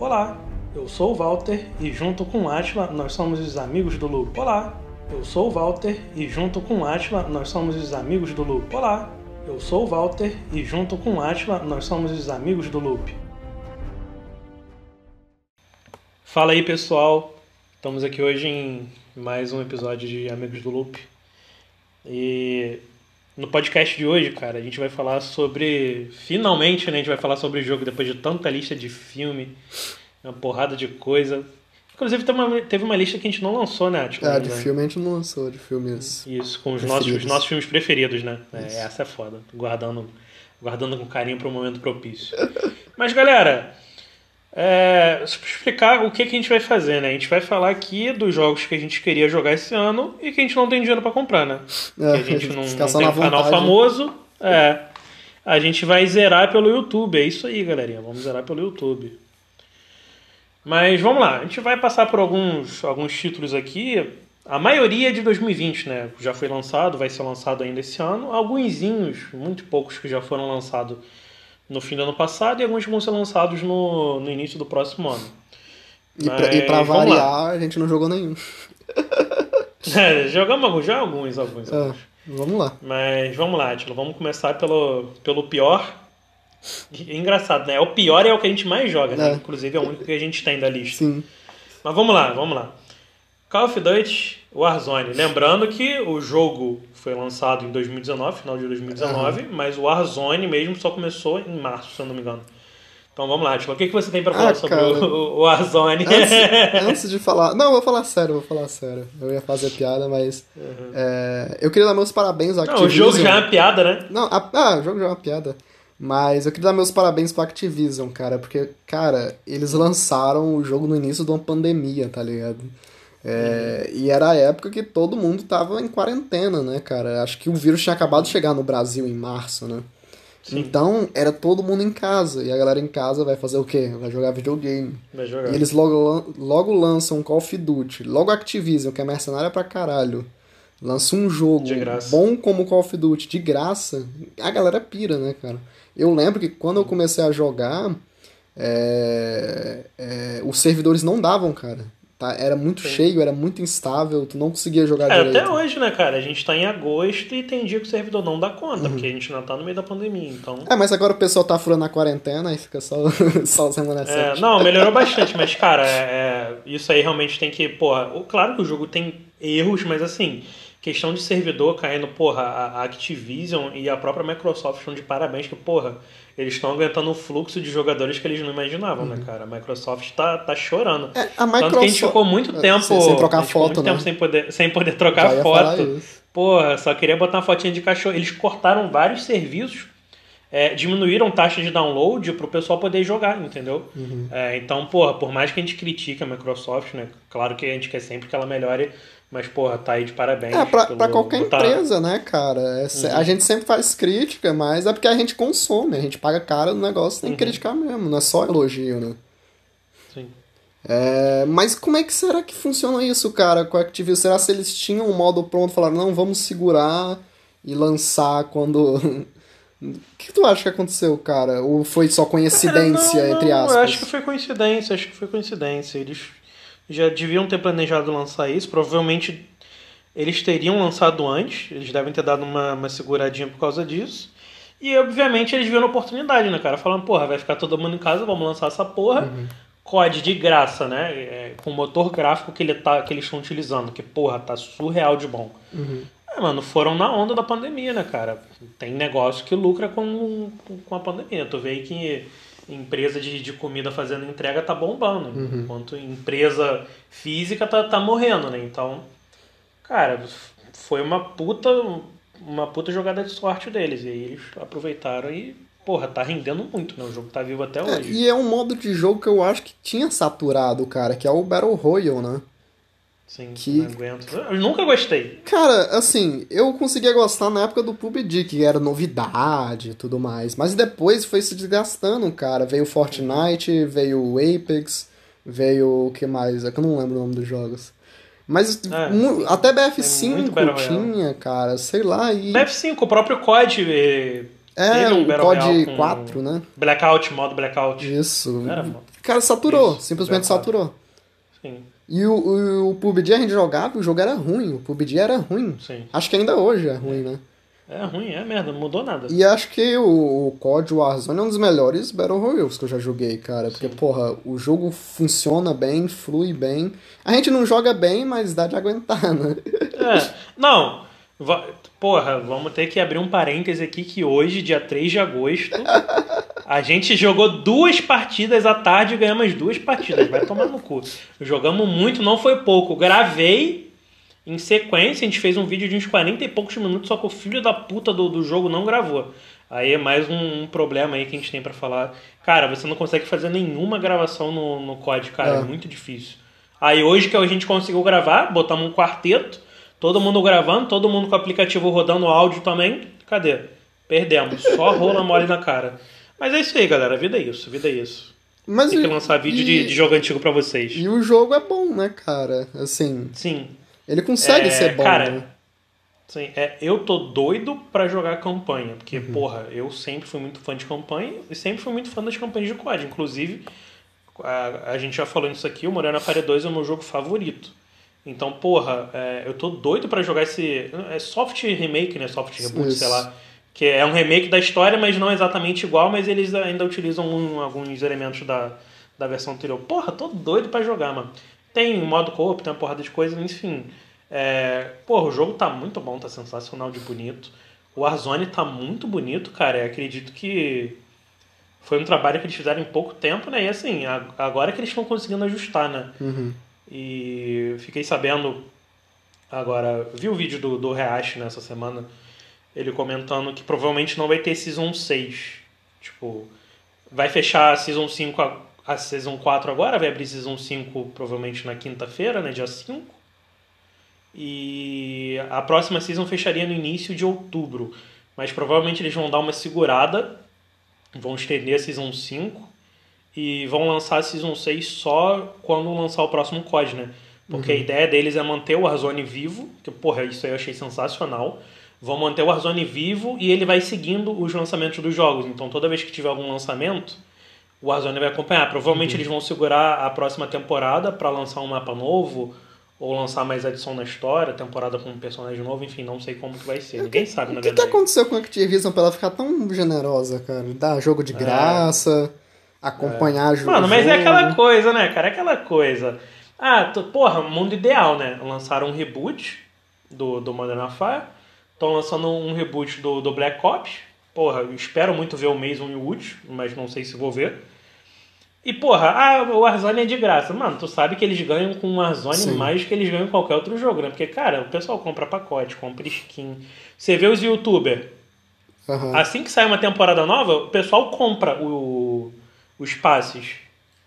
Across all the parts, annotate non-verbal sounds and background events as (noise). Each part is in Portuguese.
Olá, eu sou o Walter e junto com Atila nós somos os amigos do Loop. Olá, eu sou o Walter e junto com Atila nós somos os amigos do Loop. Olá, eu sou o Walter e junto com Atila nós somos os amigos do Loop. Fala aí pessoal, estamos aqui hoje em mais um episódio de Amigos do Loop. E no podcast de hoje, cara, a gente vai falar sobre. Finalmente, né? A gente vai falar sobre o jogo depois de tanta lista de filme, uma porrada de coisa. Inclusive, teve uma, teve uma lista que a gente não lançou, né? Tipo, é, de né? filme a gente não lançou, de filmes. Isso, com os nossos, os nossos filmes preferidos, né? É, essa é foda. Guardando, guardando com carinho para o momento propício. Mas, galera. É, explicar o que, que a gente vai fazer, né? A gente vai falar aqui dos jogos que a gente queria jogar esse ano e que a gente não tem dinheiro para comprar, né? É, que a gente (laughs) não, não tem um canal famoso. É. A gente vai zerar pelo YouTube. É isso aí, galerinha. Vamos zerar pelo YouTube. Mas vamos lá. A gente vai passar por alguns, alguns títulos aqui. A maioria é de 2020, né? Já foi lançado, vai ser lançado ainda esse ano. Alguns, muito poucos que já foram lançados no fim do ano passado e alguns vão ser lançados no, no início do próximo ano. E Mas, pra, e pra variar, a gente não jogou nenhum. (laughs) é, jogamos já alguns, alguns, é, vamos lá. Mas vamos lá, Tilo. Vamos começar pelo, pelo pior. É engraçado, né? O pior é o que a gente mais joga, né? É. Inclusive é o único que a gente tem da lista. Sim. Mas vamos lá, vamos lá. Call of Duty Warzone. Lembrando que o jogo foi lançado em 2019, final de 2019, uhum. mas o Warzone mesmo só começou em março, se eu não me engano. Então vamos lá, tipo, o que, que você tem pra falar ah, sobre cara, o, o Warzone? Antes, (laughs) antes, de falar. Não, vou falar sério, vou falar sério. Eu ia fazer piada, mas. Uhum. É, eu queria dar meus parabéns à Activision. Não, o jogo já é uma piada, né? Não, a, ah, o jogo já é uma piada. Mas eu queria dar meus parabéns pra Activision, cara, porque, cara, eles lançaram o jogo no início de uma pandemia, tá ligado? É, E era a época que todo mundo tava em quarentena, né, cara? Acho que o vírus tinha acabado de chegar no Brasil em março, né? Sim. Então, era todo mundo em casa. E a galera em casa vai fazer o quê? Vai jogar videogame. Vai jogar. E eles logo, logo lançam Call of Duty. Logo Activision, que é mercenária pra caralho. Lança um jogo bom como Call of Duty, de graça. A galera pira, né, cara? Eu lembro que quando eu comecei a jogar, é, é, os servidores não davam, cara. Tá, era muito Sim. cheio, era muito instável, tu não conseguia jogar é, direito. Até hoje, né, cara? A gente tá em agosto e tem dia que o servidor não dá conta, uhum. porque a gente não tá no meio da pandemia, então... É, mas agora o pessoal tá furando a quarentena e fica só, (laughs) só os remanescentes. É, não, melhorou bastante, mas, cara, é, é, isso aí realmente tem que... Porra, claro que o jogo tem erros, mas assim... Questão de servidor caindo, porra, a Activision e a própria Microsoft estão de parabéns, que, porra, eles estão aguentando um fluxo de jogadores que eles não imaginavam, né, uhum. né, cara? A Microsoft tá, tá chorando. É, a Microsoft... Tanto que a gente ficou muito é, tempo. Sem, sem trocar foto, muito né? tempo sem poder, sem poder trocar foto. Porra, só queria botar uma fotinha de cachorro. Eles cortaram vários serviços. É, diminuíram taxa de download para o pessoal poder jogar, entendeu? Uhum. É, então, porra, por mais que a gente critique a Microsoft, né? Claro que a gente quer sempre que ela melhore mas, porra, tá aí de parabéns. É, pra, pelo, pra qualquer botar... empresa, né, cara? É, uhum. A gente sempre faz crítica, mas é porque a gente consome, a gente paga cara no negócio, tem que uhum. criticar mesmo, não é só elogio, né? Sim. É, mas como é que será que funciona isso, cara, com a Activision? Será se eles tinham um modo pronto, falaram, não, vamos segurar e lançar quando... (laughs) O que tu acha que aconteceu, cara? Ou foi só coincidência, cara, não, entre aspas? Eu acho que foi coincidência, acho que foi coincidência. Eles já deviam ter planejado lançar isso. Provavelmente eles teriam lançado antes, eles devem ter dado uma, uma seguradinha por causa disso. E obviamente eles viram a oportunidade, né, cara? Falando, porra, vai ficar todo mundo em casa, vamos lançar essa porra. Uhum. COD de graça, né? É, com o motor gráfico que, ele tá, que eles estão utilizando, que, porra, tá surreal de bom. Uhum. É, mano, foram na onda da pandemia, né, cara? Tem negócio que lucra com, com a pandemia. Tu vê que empresa de, de comida fazendo entrega tá bombando, uhum. enquanto empresa física tá, tá morrendo, né? Então, cara, foi uma puta, uma puta jogada de sorte deles. E aí eles aproveitaram e, porra, tá rendendo muito, né? O jogo tá vivo até é, hoje. É, e é um modo de jogo que eu acho que tinha saturado, cara, que é o Battle Royale, né? Sim, que... não aguento. Eu nunca gostei. Cara, assim, eu conseguia gostar na época do PUBG, que era novidade e tudo mais. Mas depois foi se desgastando, cara. Veio Fortnite, veio o Apex, veio o que mais? É que eu não lembro o nome dos jogos. Mas é, até BF5 tinha, cara, sei lá. E... BF5, o próprio COD É, Teve um o COD Royale com 4, né? Blackout, modo Blackout. Isso. Era. Cara, saturou, Isso, simplesmente Blackout. saturou. Sim, E o, o, o PUBG a gente jogava e o jogo era ruim. O PUBG era ruim. sim. Acho que ainda hoje é ruim, né? É ruim, é merda, não mudou nada. E acho que o, o COD Warzone é um dos melhores Battle Royales que eu já joguei, cara. Porque, porra, o jogo funciona bem, flui bem. A gente não joga bem, mas dá de aguentar, né? (laughs) É, não, porra, vamos ter que abrir um parêntese aqui que hoje, dia 3 de agosto, (laughs) a gente jogou duas partidas à tarde e ganhamos as duas partidas. Vai tomar no cu. Jogamos muito, não foi pouco. Gravei em sequência, a gente fez um vídeo de uns 40 e poucos minutos, só que o filho da puta do, do jogo não gravou. Aí é mais um, um problema aí que a gente tem pra falar. Cara, você não consegue fazer nenhuma gravação no, no COD, cara, é. É. muito difícil. Aí hoje que a gente conseguiu gravar, botamos um quarteto, todo mundo gravando, todo mundo com o aplicativo rodando áudio também. Cadê? Perdemos. Só rola mole na cara. Mas é isso aí, galera. A vida é isso, a vida é isso. Mas Tem que e- lançar vídeo e, de, de jogo antigo pra vocês. E o jogo é bom, né, cara? Assim, Sim. ele consegue É, ser bom, cara, né? Sim, é, eu tô doido pra jogar campanha, porque, Uhum. porra, eu sempre fui muito fã de campanha e sempre fui muito fã das campanhas de COD. Inclusive, a, a gente já falou nisso aqui, o Morena Fire 2 é o meu jogo favorito. Então, porra, é, eu tô doido pra jogar esse. É soft remake, né? Soft reboot, Isso. sei lá. Que é um remake da história, mas não exatamente igual, mas eles ainda utilizam um- alguns elementos da, da versão anterior. Porra, tô doido pra jogar, mano. Tem modo co-op, tem uma porrada de coisa, enfim. É, porra, o jogo tá muito bom, tá sensacional de bonito. O Warzone tá muito bonito, cara. Eu acredito que foi um trabalho que eles fizeram em pouco tempo, né? E assim, agora que eles estão conseguindo ajustar, né? Uhum. E fiquei sabendo agora, vi o vídeo do, do React nessa semana, ele comentando que provavelmente não vai ter Season 6. Tipo, vai fechar a Season 5, a, a Season 4 agora, vai abrir Season 5 provavelmente na quinta-feira, né, dia 5. E a próxima Season fecharia no início de outubro. Mas provavelmente eles vão dar uma segurada, vão estender a Season 5 e vão lançar a Season 6 só quando lançar o próximo COD, né? Porque a ideia deles é manter o Warzone vivo, que, porra, isso aí eu achei sensacional. Vão manter o Warzone vivo e ele vai seguindo os lançamentos dos jogos. Então toda vez que tiver algum lançamento, o Warzone vai acompanhar. Provavelmente eles vão segurar a próxima temporada para lançar um mapa novo ou lançar mais adição na história, temporada com um personagem novo, enfim, não sei como que vai ser. Ninguém sabe, na O que, verdade. aconteceu com a Activision pra ela ficar tão generosa, cara? Dar jogo de graça, acompanhar jogo. É. Mano, mas é aquela coisa, né, cara? É aquela coisa. Ah, porra, mundo ideal, né? Lançaram um reboot do, do Modern Warfare. Estão lançando um reboot do, do Black Ops. Porra, eu espero muito ver o Mason e o Woods, mas não sei se vou ver. E, porra, ah, o Warzone é de graça. Mano, tu sabe que eles ganham com o Warzone Sim. mais do que eles ganham em qualquer outro jogo, né? Porque, cara, o pessoal compra pacote, compra skin. Você vê os youtubers, Aham. Assim que sai uma temporada nova, o pessoal compra o, os passes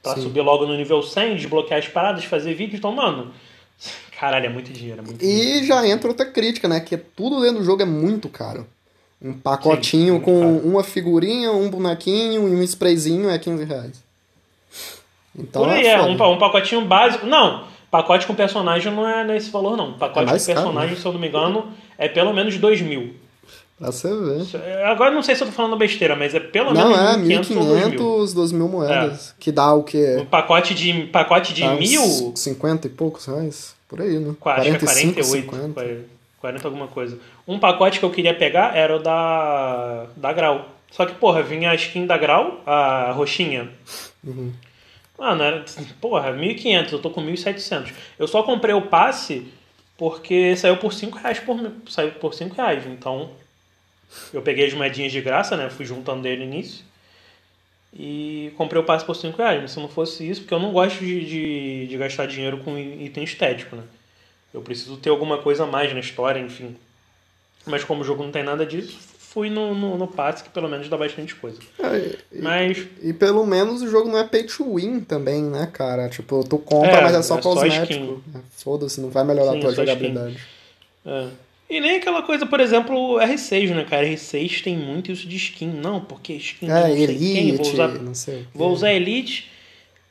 pra Sim. subir logo no nível 100, desbloquear as paradas, fazer vídeo. Então, mano, caralho, é muito dinheiro. É muito dinheiro. E já entra outra crítica, né? Que tudo dentro do jogo é muito caro. Um pacotinho muito com caro. uma figurinha, um bonequinho e um sprayzinho é 15 reais. Então Por aí, é, é, um, um pacotinho básico. Não, pacote com personagem não é nesse valor, não. Pacote É com caro, personagem, né? se eu não me engano, é pelo menos 2 mil. Pra você ver. Agora não sei se eu tô falando besteira, mas é pelo Não, menos é 1.500 ou 2 mil. 1.500, 2 mil moedas. Que dá o quê? Um pacote de, pacote de Dá mil, 50 e poucos reais? Por aí, né? Qua- acho que é 45, 48, 50. 40, 40 alguma coisa. Um pacote que eu queria pegar era o da, da Grau. Só que, porra, vinha a skin da Grau, a roxinha. Uhum. Mano, era, porra, 1.500, eu tô com 1.700. Eu só comprei o passe porque saiu por 5 reais por, saiu por 5 reais. Então, eu peguei as moedinhas de graça, né? Fui juntando dele no início. E comprei o passe por 5 reais. Mas se não fosse isso, porque eu não gosto de, de, de gastar dinheiro com item estético, né? Eu preciso ter alguma coisa a mais na história, enfim. Mas como o jogo não tem nada disso, fui no, no, no passe que pelo menos dá bastante coisa. É, e, Mas e pelo menos o jogo não é pay to win também, né, cara? Tipo, tu compra, É, mas é só é cosmético. Foda-se, não vai melhorar Sim, a tua só skin. jogabilidade. É. E nem aquela coisa, por exemplo, o R6, né, cara? R6 tem muito isso de skin. Não, porque skin É, não sei Elite, quem, vou usar, não sei. vou usar Elite.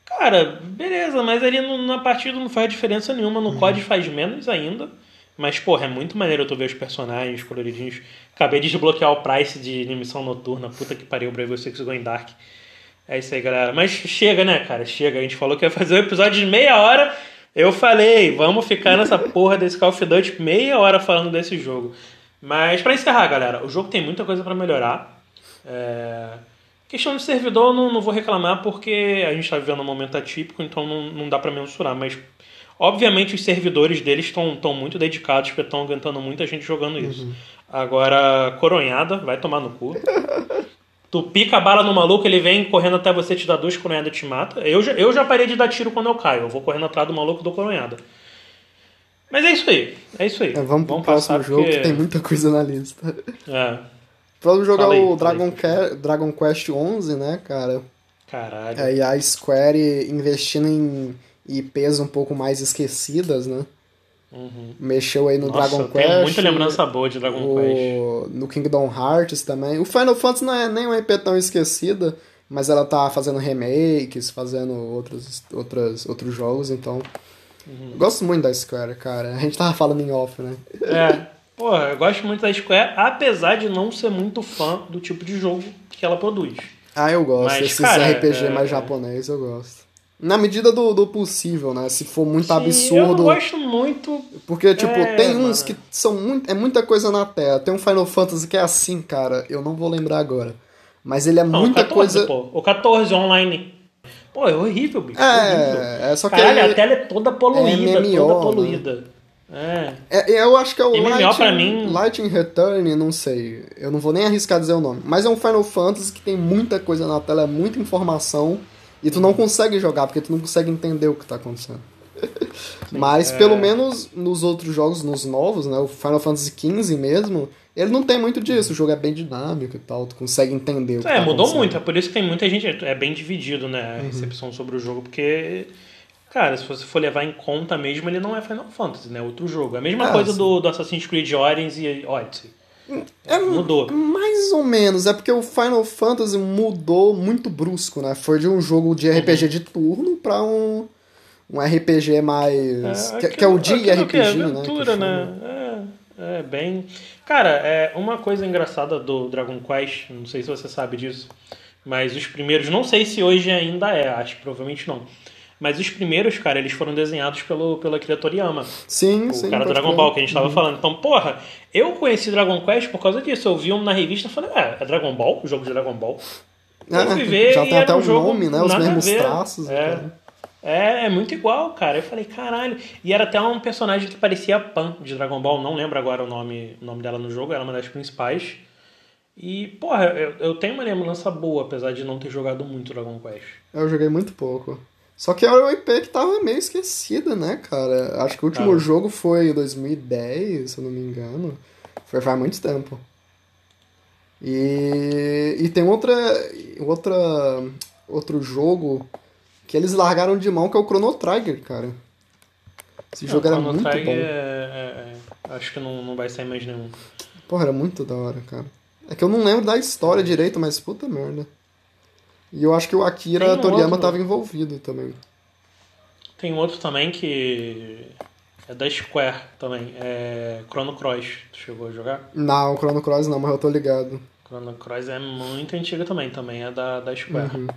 Cara, beleza, mas ali na partida não faz diferença nenhuma. Uhum. No COD faz menos ainda. Mas, porra, é muito maneiro tu ver os personagens coloridinhos. Acabei de desbloquear o Price de Missão Noturna. Puta que pariu, Brave Six Going Dark. É isso aí, galera. Mas chega, né, cara? Chega. A gente falou que ia fazer um episódio de meia hora. Eu falei, vamos ficar nessa porra desse Call of Duty meia hora falando desse jogo. Mas para encerrar, galera, o jogo tem muita coisa para melhorar. É... Questão de servidor, não, não vou reclamar porque a gente está vivendo um momento atípico, então não, não dá para mensurar. Mas, obviamente, os servidores deles estão muito dedicados porque estão aguentando muita gente jogando isso. Uhum. Agora, coronhada, vai tomar no cu. (laughs) Tu pica a bala no maluco, ele vem correndo até você, te dá duas coronhadas e te mata. Eu já, eu já parei de dar tiro quando eu caio. Eu vou correndo atrás do maluco e dou coronhada. Mas é isso aí. É isso aí. É, vamos pro vamos próximo jogo porque... que tem muita coisa na lista. É. Vamos jogar aí, o Dragon, Que... Dragon Quest 11, né, cara? Caralho. É, e a Square investindo em IPs um pouco mais esquecidas, né? Uhum. Mexeu aí no Nossa, Dragon Quest. Tem muita lembrança boa de Dragon o, Quest. No Kingdom Hearts também. O Final Fantasy não é nem uma IP tão esquecida, mas ela tá fazendo remakes, fazendo outros, outros, outros jogos, então. Uhum. Gosto muito da Square, cara. A gente tava falando em off, né? É. Porra, eu gosto muito da Square, apesar de não ser muito fã do tipo de jogo que ela produz. Ah, eu gosto. Mas, Esses cara, RPG é... mais japonês eu gosto. Na medida do, do possível, né? Se for muito Sim, absurdo. Eu gosto muito. Porque, tipo, é, tem uns mano. que são muito. É muita coisa na tela. Tem um Final Fantasy que é assim, cara. Eu não vou lembrar agora. Mas ele é não, muita 14, coisa. Pô. O 14 online. Pô, é horrível, bicho. É, horrível. é só que. Caralho, ele... a tela é toda poluída, é MMO, toda poluída. Né? É. é. Eu acho que é o MMO Light, pra mim... Light in Return, não sei. Eu não vou nem arriscar dizer o nome. Mas é um Final Fantasy que tem muita coisa na tela, é muita informação. E tu não consegue jogar, porque tu não consegue entender o que tá acontecendo. Mas é... pelo menos nos outros jogos, nos novos, né? O Final Fantasy XV mesmo, ele não tem muito disso. O jogo é bem dinâmico e tal, tu consegue entender o que É, tá mudou muito, é por isso que tem muita gente. É bem dividido, né? A uhum. recepção sobre o jogo, porque. Cara, se você for levar em conta mesmo, ele não é Final Fantasy, né? Outro jogo. É a mesma é, coisa do, do Assassin's Creed Origins e Odyssey. É, mudou. Mais ou menos. É porque o Final Fantasy mudou muito brusco, né? Foi de um jogo de RPG uhum. de turno pra um, um RPG mais. É, que, aquilo, que, é o de RPG, é aventura, né? né? É, é bem. Cara, é uma coisa engraçada do Dragon Quest, não sei se você sabe disso, mas os primeiros, não sei se hoje ainda é, acho que provavelmente não mas os primeiros, cara, eles foram desenhados pelo, pelo Akira Toriyama. Sim, o sim. O cara do Dragon Ball que a gente tava uhum. falando. Então, porra, eu conheci Dragon Quest por causa disso. Eu vi um na revista e falei, é, é Dragon Ball? O jogo de Dragon Ball? É, ver, já tem até um o nome, né? Os mesmos traços. É. É, é muito igual, cara. Eu falei, caralho. E era até um personagem que parecia Pan de Dragon Ball. Não lembro agora o nome, o nome dela no jogo. Era uma das principais. E, porra, eu, eu tenho uma lembrança boa, apesar de não ter jogado muito Dragon Quest. Eu joguei muito pouco. Só que era uma IP que tava meio esquecida, né, cara? Acho que o último jogo foi em 2010, se eu não me engano. Foi faz muito tempo. E, e tem outra, outra, outro jogo que eles largaram de mão, que é o Chrono Trigger, cara. Esse jogo era muito Trigger bom. É, é, é, acho que não, não vai sair mais nenhum. Porra, era muito da hora, cara. É que eu não lembro da história direito, mas puta merda. E eu acho que o Akira um Toriyama estava envolvido também. Tem outro também que é da Square também, é Chrono Cross. Tu chegou a jogar? Não, Chrono Cross não, mas eu tô ligado. Chrono Cross é muito antigo também, também é da, da Square. Uhum.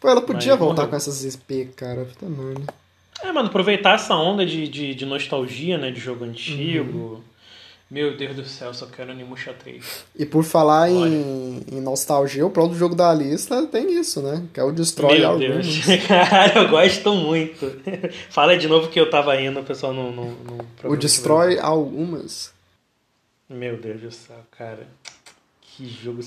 Pô, ela podia mas voltar morreu. com essas SP, cara, puta merda. É, mano, aproveitar essa onda de, de, de nostalgia, né, de jogo antigo. Uhum. Meu Deus do céu, só quero Animusha 3. E por falar em, em, nostalgia, o próprio jogo da lista tem isso, né? Que é o Destroy Meu Deus. (laughs) Caralho, eu gosto muito. (laughs) Fala de novo que eu tava indo, o pessoal não. não, não o Destroy Algumas. Meu Deus do céu, cara. Que jogo.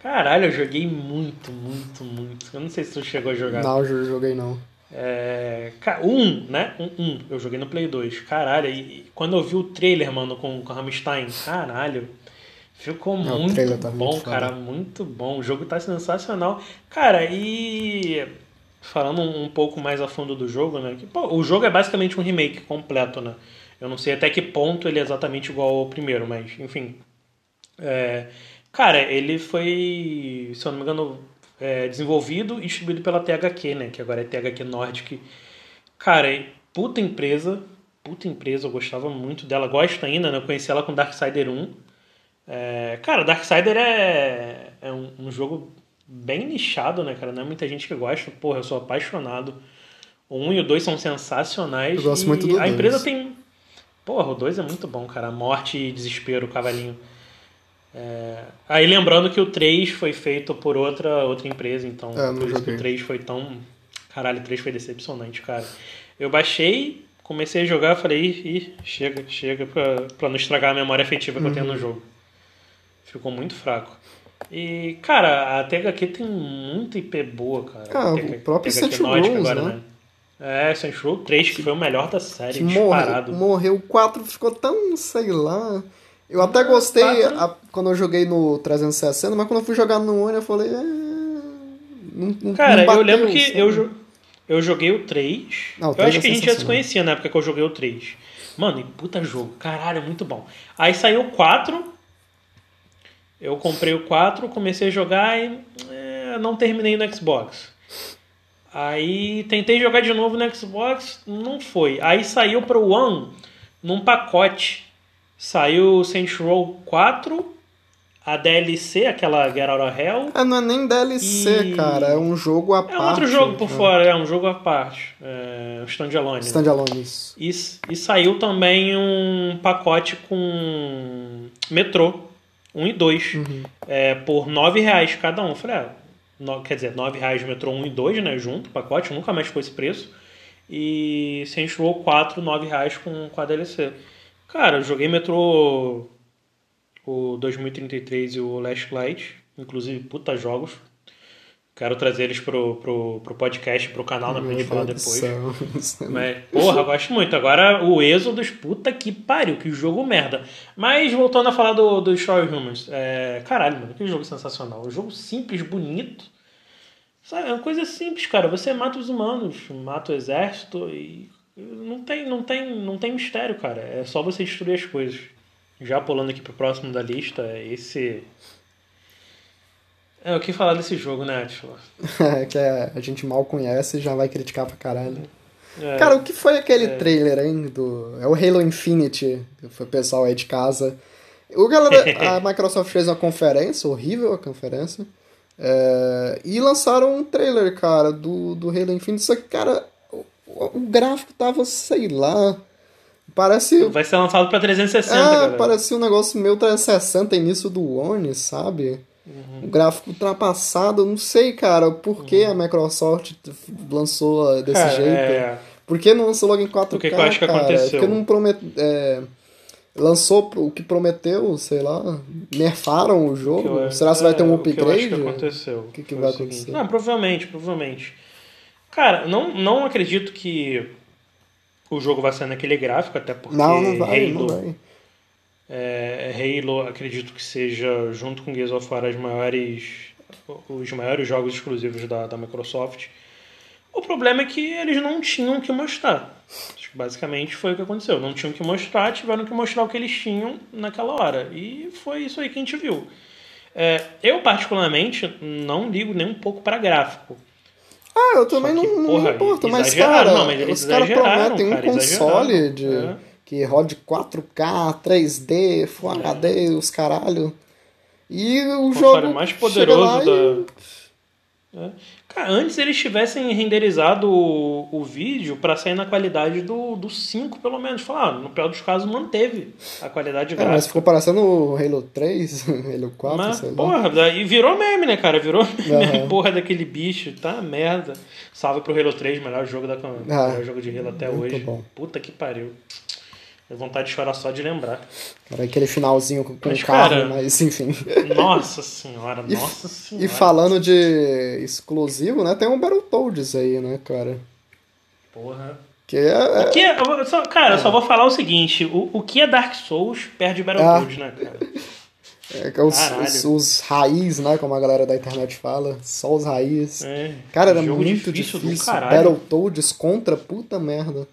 Caralho, eu joguei muito, muito, muito. Eu não sei se tu chegou a jogar. Não, eu joguei não. É, um, né? Um, um, eu joguei no Play 2. Caralho, e quando eu vi o trailer, mano, com, com Rammstein, caralho, ficou Não, muito tá bom, muito cara. Muito bom. O jogo tá sensacional. Cara, e falando um, pouco mais a fundo do jogo, né? Que, pô, o jogo é basicamente um remake completo, né? Eu não sei até que ponto ele é exatamente igual ao primeiro, mas enfim. É, cara, ele foi, se eu não me engano, é, desenvolvido e distribuído pela THQ, né? Que agora é THQ Nordic. Cara, puta empresa, puta empresa, eu gostava muito dela. Gosto ainda, né? Eu conheci ela com Darksider 1. É, cara, Darksider é, é um, um, jogo bem nichado, né, cara? Não é muita gente que gosta. Porra, eu sou apaixonado. O 1 e o 2 são sensacionais. Eu gosto muito do A empresa tem. Porra, o 2 é muito bom, cara. Morte e desespero, cavalinho. É... Aí lembrando que o 3 foi feito por outra, outra empresa, então é, por isso que o 3 foi tão. Caralho, o 3 foi decepcionante, cara. Eu baixei, comecei a jogar, falei, ih, chega, chega, pra, pra não estragar a memória afetiva que uhum. eu tenho no uhum. jogo. Ficou muito fraco. E, cara, a THQ tem muita IP boa, cara. Ah, o próprio Saints agora, né? né? É, Saints Row 3, que, que foi o melhor da série, que disparado. Morreu, morreu 4, ficou tão, sei lá... Eu até gostei a, quando eu joguei no 360, mas quando eu fui jogar no One eu falei. É, não, não, Cara, não eu lembro que eu, eu joguei o 3. Não, o 3 eu acho é que a gente já se conhecia na época que eu joguei o 3. Mano, e puta jogo. Caralho, muito bom. Aí saiu o 4. Eu comprei o 4, comecei a jogar e é, não terminei no Xbox. Aí tentei jogar de novo no Xbox, não foi. Aí saiu pro One num pacote Saiu Saints Row 4, a DLC, aquela Get Out of Hell. É, não é nem DLC, e... cara, é um jogo à é parte. É outro jogo por né? fora, é um jogo à parte. É, standalone. Standalone, né? isso. E, e saiu também um pacote com Metrô 1 e 2, uhum. é, por 9 reais cada um. Eu falei, ah, no, quer dizer, 9 reais Metrô 1 e 2, né, junto, pacote, nunca mais foi esse preço. E Saints Row 4, 9 reais com, com a DLC. Cara, eu joguei Metro o 2033 e o Last Light, inclusive puta jogos. Quero trazer eles pro, pro, pro podcast, pro canal, né, pra gente falar depois. (laughs) Mas, porra, gosto muito. Agora, o Exodus, puta que pariu, que jogo merda. Mas, voltando a falar do, do Story Humans, é, caralho, mano, que jogo sensacional. Um jogo simples, bonito. Sabe, é uma coisa simples, cara. Você mata os humanos, mata o exército e não tem, não tem, não tem mistério, cara. É só você destruir as coisas. Já pulando aqui pro próximo da lista, esse. É o que falar desse jogo, né, Atila? (laughs) É que a gente mal conhece e já vai criticar pra caralho. É, cara, o que foi aquele é... trailer, hein? Do... É o Halo Infinity, foi o pessoal aí de casa. O galera, (laughs) a Microsoft fez uma conferência, horrível a conferência. É... e lançaram um trailer, cara, do, do Halo Infinite. Só que, cara, o gráfico tava, sei lá. Parece. Vai ser lançado pra 360, é, galera. Parecia um negócio meio 360 início do One, sabe? Uhum. Um gráfico ultrapassado, não sei, cara, por que uhum. a Microsoft lançou desse cara, jeito. É... Por que não lançou logo em 4K? O que, que eu acho que cara? aconteceu? Porque não promet... É... lançou o que prometeu, sei lá. Nerfaram o jogo? Eu... Será que é, vai ter um upgrade? O que, eu acho que aconteceu. O que, que vai acontecer? Não, provavelmente, provavelmente. Cara, não, não acredito que o jogo vai sair naquele gráfico, até porque não, não vai, Halo, não vai. É, Halo acredito que seja, junto com Gears of War, as maiores, os maiores jogos exclusivos da, da Microsoft. O problema é que eles não tinham que mostrar. Basicamente foi o que aconteceu. Não tinham que mostrar, tiveram que mostrar o que eles tinham naquela hora. E foi isso aí que a gente viu. É, eu, particularmente, não ligo nem um pouco para gráfico. Ah, eu também que, não, porra, não importo, mas cara, não, mas os caras prometem um console de, é. que rode 4K, 3D, Full é. HD, os caralho. E o, o jogo mais poderoso da. E... É. Cara, antes eles tivessem renderizado o, o vídeo para sair na qualidade do, do 5, pelo menos. Falar, ah, no pior dos casos, manteve a qualidade gráfica. É, mas ficou parecendo o Halo 3, (laughs) Halo 4, mas, sei porra, lá. E virou meme, né, cara? Virou meme, uhum. (laughs) porra daquele bicho. Tá merda. Salve pro Halo 3, melhor jogo, da, ah, melhor jogo de Halo até hoje. Bom. Puta que pariu. Deu vontade de chorar só de lembrar. Era aquele finalzinho com, mas, carro, cara, mas enfim. Nossa senhora, e, nossa senhora. E falando de exclusivo, né? Tem um Battletoads aí, né, cara? Porra. Que é, é... O que é, só, cara, é. eu só vou falar o seguinte: o, o que é Dark Souls perde Battletoads, ah. né, cara? (laughs) É, os, os, os, raiz, né? Como a galera da internet fala. Só os raiz. É, cara, era muito difícil. difícil. Battletoads contra puta merda.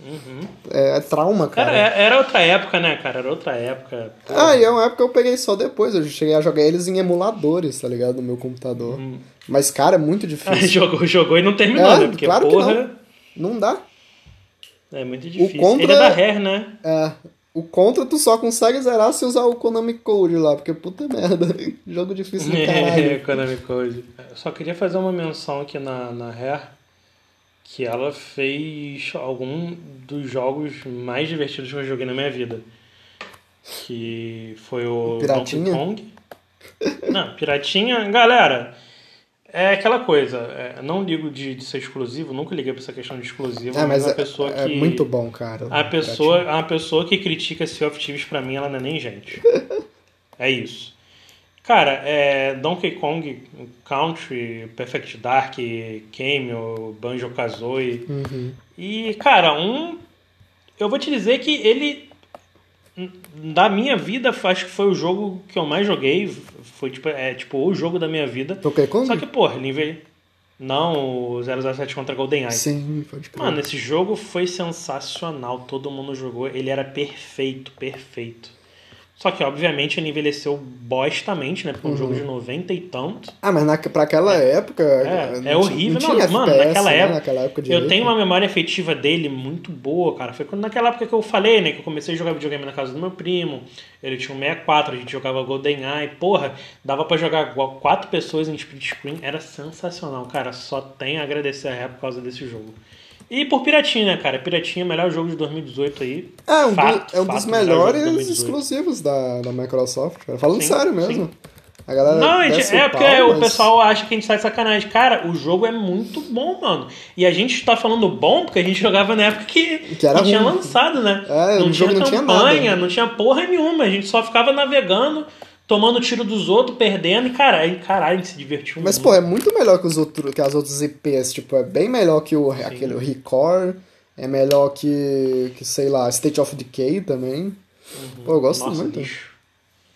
Uhum. É, é, trauma, cara. Era, era outra época, né, cara? Era outra época. Ah, e é uma época que eu peguei só depois. Eu cheguei a jogar eles em emuladores, tá ligado? No meu computador. Uhum. Mas, cara, é muito (laughs) difícil. jogou, jogou e não terminou, é, né? Porque, claro porra... que não. Não dá. É muito difícil. Contra, Ele é da Rare, né? É. O Contra tu só consegue zerar se usar o Konami Code lá, porque puta merda. (laughs) Jogo difícil do (laughs) caralho. É, Konami Code. Eu só queria fazer uma menção aqui na, na Rare, que ela fez algum dos jogos mais divertidos que eu joguei na minha vida. Que foi o Piratinha? Donkey Kong. Não, Piratinha, galera. É aquela coisa, é, não ligo de, de, ser exclusivo, nunca liguei pra essa questão de exclusivo, é, mas, mas a pessoa é, que. É muito bom, cara. A pessoa, a pessoa que critica Sea of Thieves pra mim, ela não é nem gente. (laughs) é isso. Cara, é Donkey Kong Country, Perfect Dark, Cameo, Banjo Kazooie. Uhum. E, cara, um. Eu vou te dizer que ele da minha vida, acho que foi o jogo que eu mais joguei. Foi tipo, é, tipo o jogo da minha vida. Donkey Kong? Só que, porra, ele Não, o 007 contra GoldenEye. Sim, pode crer. Mano, esse jogo foi sensacional. Todo mundo jogou. Ele era perfeito, perfeito. Só que, obviamente, ele envelheceu bostamente, né? Porque uhum. um jogo de 90 e tanto. Ah, mas na, pra aquela é, época. É, é horrível. Não, não mano, FPS, naquela, né? época, naquela época. eu tenho uma memória afetiva dele muito boa, cara. Foi quando, naquela época que eu falei, né? Que eu comecei a jogar videogame na casa do meu primo. Ele tinha um 64, a gente jogava GoldenEye. Porra, dava pra jogar quatro pessoas em split screen. Era sensacional, cara. Só tem a agradecer a ré por causa desse jogo. E por Piratinha, né, cara? Piratinha, melhor jogo de 2018 aí. É, um, fato, do, é um fato, dos melhores exclusivos da, da Microsoft, cara. Falando sim, sério mesmo. Sim. A galera Não, gente, é porque pau, o pessoal acha que a gente sai de sacanagem. Cara, o jogo é muito bom, mano. E a gente tá falando bom porque a gente jogava na época que, que era não tinha lançado, né? É, não tinha campanha, não tinha, não tinha porra nenhuma. A gente só ficava navegando tomando tiro dos outros, perdendo, e caralho, caralho, a gente se divertiu Mas, muito. pô, é muito melhor que, os outros, que as outras IPs, tipo, é bem melhor que o, aquele Record, é melhor que, que, sei lá, State of Decay também. Uhum. Pô, eu gosto Nossa, muito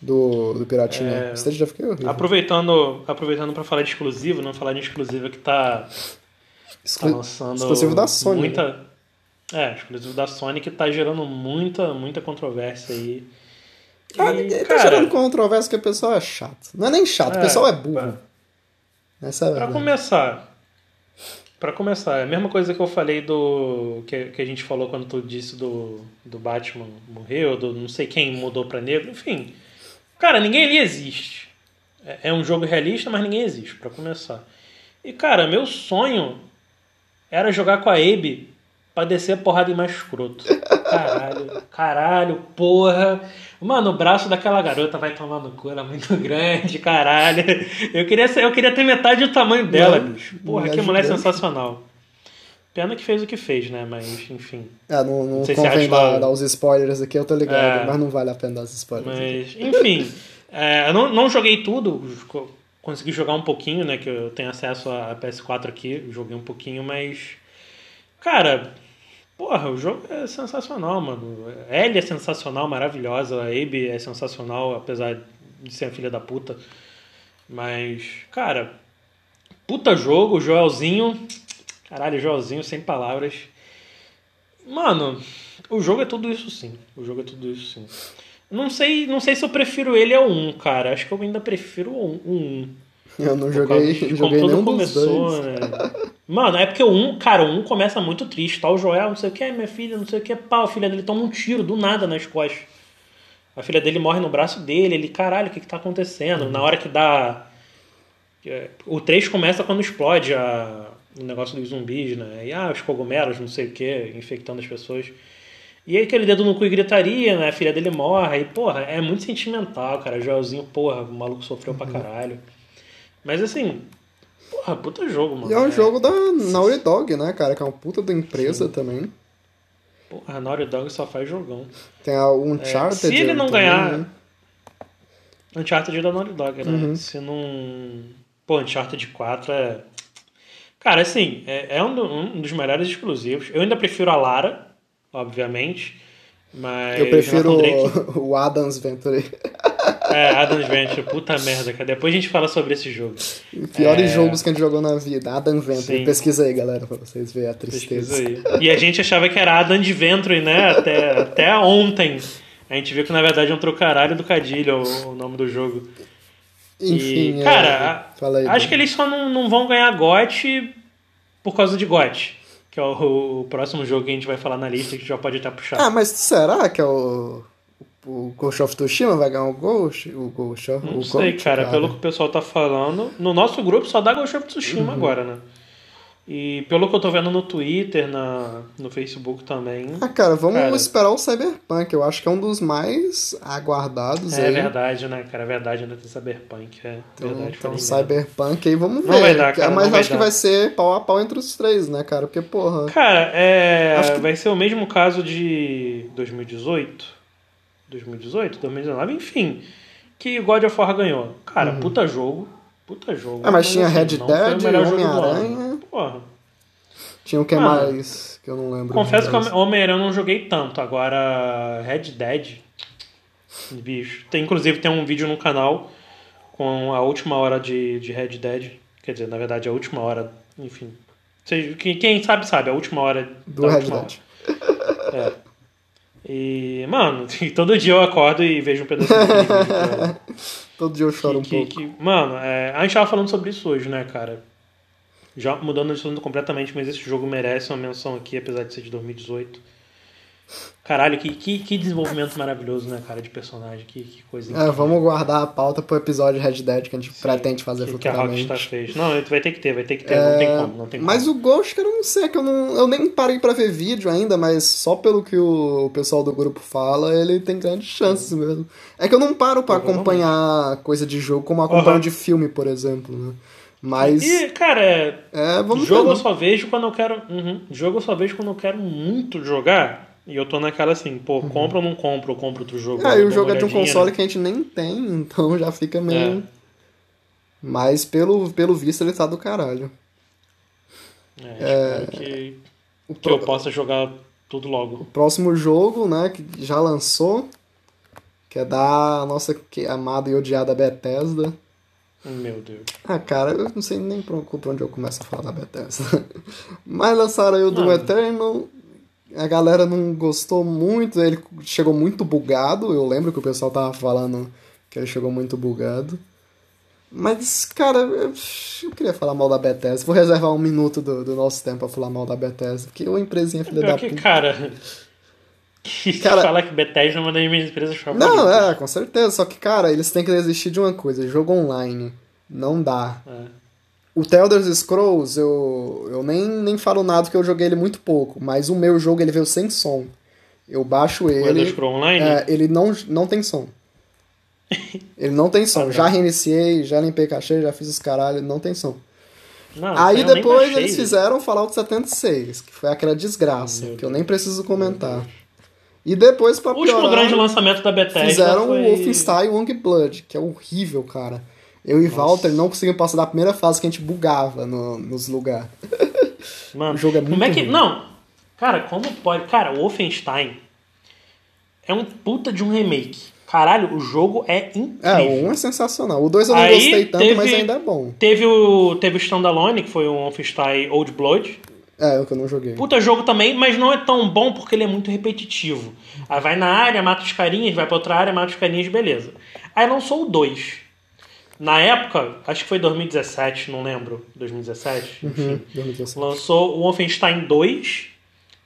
do, do Piratinha. É... State of Decay é. Aproveitando, aproveitando pra falar de exclusivo, não falar de exclusivo que tá, Exclu... tá lançando exclusivo da Sony. Muita... Né? É, exclusivo da Sony que tá gerando muita, muita controvérsia aí. Ah, ninguém tá gerando controvérsia que o pessoal é chato. Não é nem chato, é, o pessoal é burro. Pra, Essa é pra começar, para começar, é a mesma coisa que eu falei do. que, que a gente falou quando tu disse do, do Batman morreu, do não sei quem mudou pra negro, enfim. Cara, ninguém ali existe. É, é um jogo realista, mas ninguém existe, para começar. E, cara, meu sonho era jogar com a Abe pra descer a porrada em mais escroto. Caralho, caralho, porra. Mano, o braço daquela garota vai tomar no cu, ela é muito grande, caralho. Eu queria, eu queria ter metade do tamanho dela, não, bicho. Porra, que mulher sensacional. Pena que fez o que fez, né? Mas, enfim. É, não, não, não convém dar, dar, os spoilers aqui, eu tô ligado, é, mas não vale a pena dar os spoilers. Mas, aqui. enfim. é, eu não, não joguei tudo, consegui jogar um pouquinho, né? Que eu tenho acesso a PS4 aqui, joguei um pouquinho, mas. Cara, Porra, o jogo é sensacional, mano. Ellie é sensacional, maravilhosa. A Abe é sensacional, apesar de ser a filha da puta. Mas, cara, puta jogo, Joelzinho. Caralho, Joelzinho, sem palavras. Mano, o jogo é tudo isso sim. O jogo é tudo isso sim. Não sei, não sei se eu prefiro ele ao 1, cara. Acho que eu ainda prefiro o 1. Eu não joguei, joguei nenhum começou, dos dois. Né? (laughs) Mano, é porque o 1, cara, o 1 começa muito triste, tá? O Joel, não sei o que, minha filha, não sei o que, pau, a filha dele toma um tiro do nada nas costas. A filha dele morre no braço dele, ele, caralho, o que que tá acontecendo? Uhum. Na hora que dá... O 3 começa quando explode a... o negócio dos zumbis, né? E, ah, os cogumelos, não sei o que, infectando as pessoas. E aí aquele dedo no cu e gritaria, né? A filha dele morre. E, porra, é muito sentimental, cara. Joelzinho, porra, o maluco sofreu uhum. pra caralho. Mas assim, porra, puta jogo, mano. E é um é... jogo da Naughty Dog, né, cara? Que é uma puta da empresa Sim. também. Porra, a Naughty Dog só faz jogão. Tem a Uncharted. É, se ele não também, ganhar. Né? Uncharted é da Naughty Dog, né? Uhum. Se não. Pô, Uncharted 4 é. Cara, assim, é, é um, do, um, dos melhores exclusivos. Eu ainda prefiro a Lara, obviamente. Mas. Eu prefiro o, (laughs) o Adams Venture. É, Adams Venture, puta merda, cara. Depois a gente fala sobre esse jogo. Piores é... jogos que a gente jogou na vida. Adam Venture. Sim. Pesquisa aí, galera, pra vocês verem a tristeza. Pesquisa aí. E a gente achava que era Adam Venture, né? Até, até ontem. A gente viu que na verdade é um trocaralho do Cadilho o, o nome do jogo. Enfim, e, cara, é... aí, acho que eles só não, não vão ganhar GOT por causa de GOT. que é o, o próximo jogo que a gente vai falar na lista, que já pode até puxar. Ah, mas será que é o. O Ghost of Tsushima vai ganhar o Ghost? O Ghost, Não o sei, Ghost, cara, pelo que o pessoal tá falando. No nosso grupo só dá Ghost of Tsushima Uhum. agora, né? E pelo que eu tô vendo no Twitter, na, no Facebook também. Ah, cara, vamos Cara. esperar o Cyberpunk. Eu acho que é um dos mais aguardados É aí. verdade, né, cara? É verdade, ainda tem Cyberpunk. É Então, verdade. então. Cyberpunk aí, vamos ver. Não vai dar, cara, Mas não acho que dar. vai ser pau a pau entre os três, né, cara? Porque, porra. Cara, é, Acho que- vai ser o mesmo caso de 2018, 2018, 2019, enfim, que God of War ganhou. Cara, puta jogo, puta jogo. Uhum. Ah, mas tinha Red não foi o Dead, Homem-Aranha. Porra. Tinha o que Mano, mais que eu não lembro. Confesso que. Homem-Aranha eu não joguei tanto. Agora, Red Dead, bicho. Tem, inclusive tem um vídeo no canal com a última hora de, de Red Dead. Quer dizer, na verdade, a última hora, enfim. Quem, quem sabe, sabe, a última hora Do Red última Dead. hora. É. E, mano, (laughs) todo dia eu acordo e vejo um pedacinho vídeo. cara. (laughs) Todo dia eu choro um que, pouco. que- mano, é, a gente tava falando sobre isso hoje, né, cara? Já mudando de assunto completamente, mas esse jogo merece uma menção aqui, apesar de ser de 2018. Caralho, que, que, que desenvolvimento maravilhoso, né, cara, de personagem. Que, que coisa É, incrível. vamos guardar a pauta pro episódio Red Dead que a gente pretende fazer que, que a futuramente. Rockstar fez. Não, vai ter que ter, vai ter que ter, não tem como, não tem Mas como. o Ghost, cara, eu não sei, é que eu, não, eu nem parei pra ver vídeo ainda, mas só pelo que o, pessoal do grupo fala, ele tem grandes chances mesmo. É que eu não paro pra Provavelmente. acompanhar coisa de jogo como acompanho Aham. de filme, por exemplo, né? Mas, E, cara, é, é, jogo ver. eu só vejo quando eu quero. Uhum. Jogo eu só vejo quando eu quero muito jogar. E eu tô naquela assim, pô, compro ou não compro, eu compro outro jogo. É, eu e o jogo é de um console né? que a gente nem tem, (laughs) então já fica meio... É. Mas pelo, pelo visto ele tá do caralho. É, espero que, O que pro- eu possa jogar tudo logo. próximo jogo, né, que já lançou, que é da nossa amada e odiada Bethesda. Meu Deus. Ah, cara, eu não sei nem por onde eu começo a falar da Bethesda. (laughs) Mas lançaram aí o Mano. Eternal. A galera não gostou muito, ele chegou muito bugado. Eu lembro que o pessoal tava falando que ele chegou muito bugado. Mas, cara, eu, queria falar mal da Bethesda. Vou reservar um minuto do, do nosso tempo pra falar mal da Bethesda, porque é uma empresinha filha da que, puta. cara. (laughs) Que Cara- falar que Bethesda é uma das minhas empresas favoritas. Não, é, com certeza. Só que, cara, eles têm que desistir de uma coisa: jogo online. Não dá. É. O The Elder Scrolls, eu, eu nem, nem falo nada porque eu joguei ele muito pouco, mas o meu jogo ele veio sem som. Eu baixo O Elder ele. Scrolls Online? É, ele não, não tem som. (laughs) Ele não tem som. Ah, tá. Já reiniciei, já limpei cachê, já fiz os caralho, não tem som. Não, Aí depois eles fizeram Fallout 76, que foi aquela desgraça, Meu que eu nem preciso comentar. E depois, pra O último piorar, grande lançamento da Bethesda fizeram foi... o Wolfenstein Youngblood, que é horrível, cara. Eu e Walter não conseguimos passar da primeira fase que a gente bugava no- nos lugares. Mano, O jogo é como muito é que... ruim. Não, cara, como pode... Cara, o Wolfenstein é um puta de um remake. Caralho, o jogo é incrível. É, o 1 é sensacional. O 2 eu não Aí gostei tanto, teve- mas ainda é bom. Teve o, teve o Standalone, que foi o Wolfenstein Old Blood. É, o que eu não joguei. Puta jogo também, mas não é tão bom porque ele é muito repetitivo. Aí vai na área, mata os carinhas, vai pra outra área, mata os carinhas, beleza. Aí lançou o 2. Na época, acho que foi 2017, não lembro. 2017? Enfim. Uhum, 2017. Lançou o Wolfenstein 2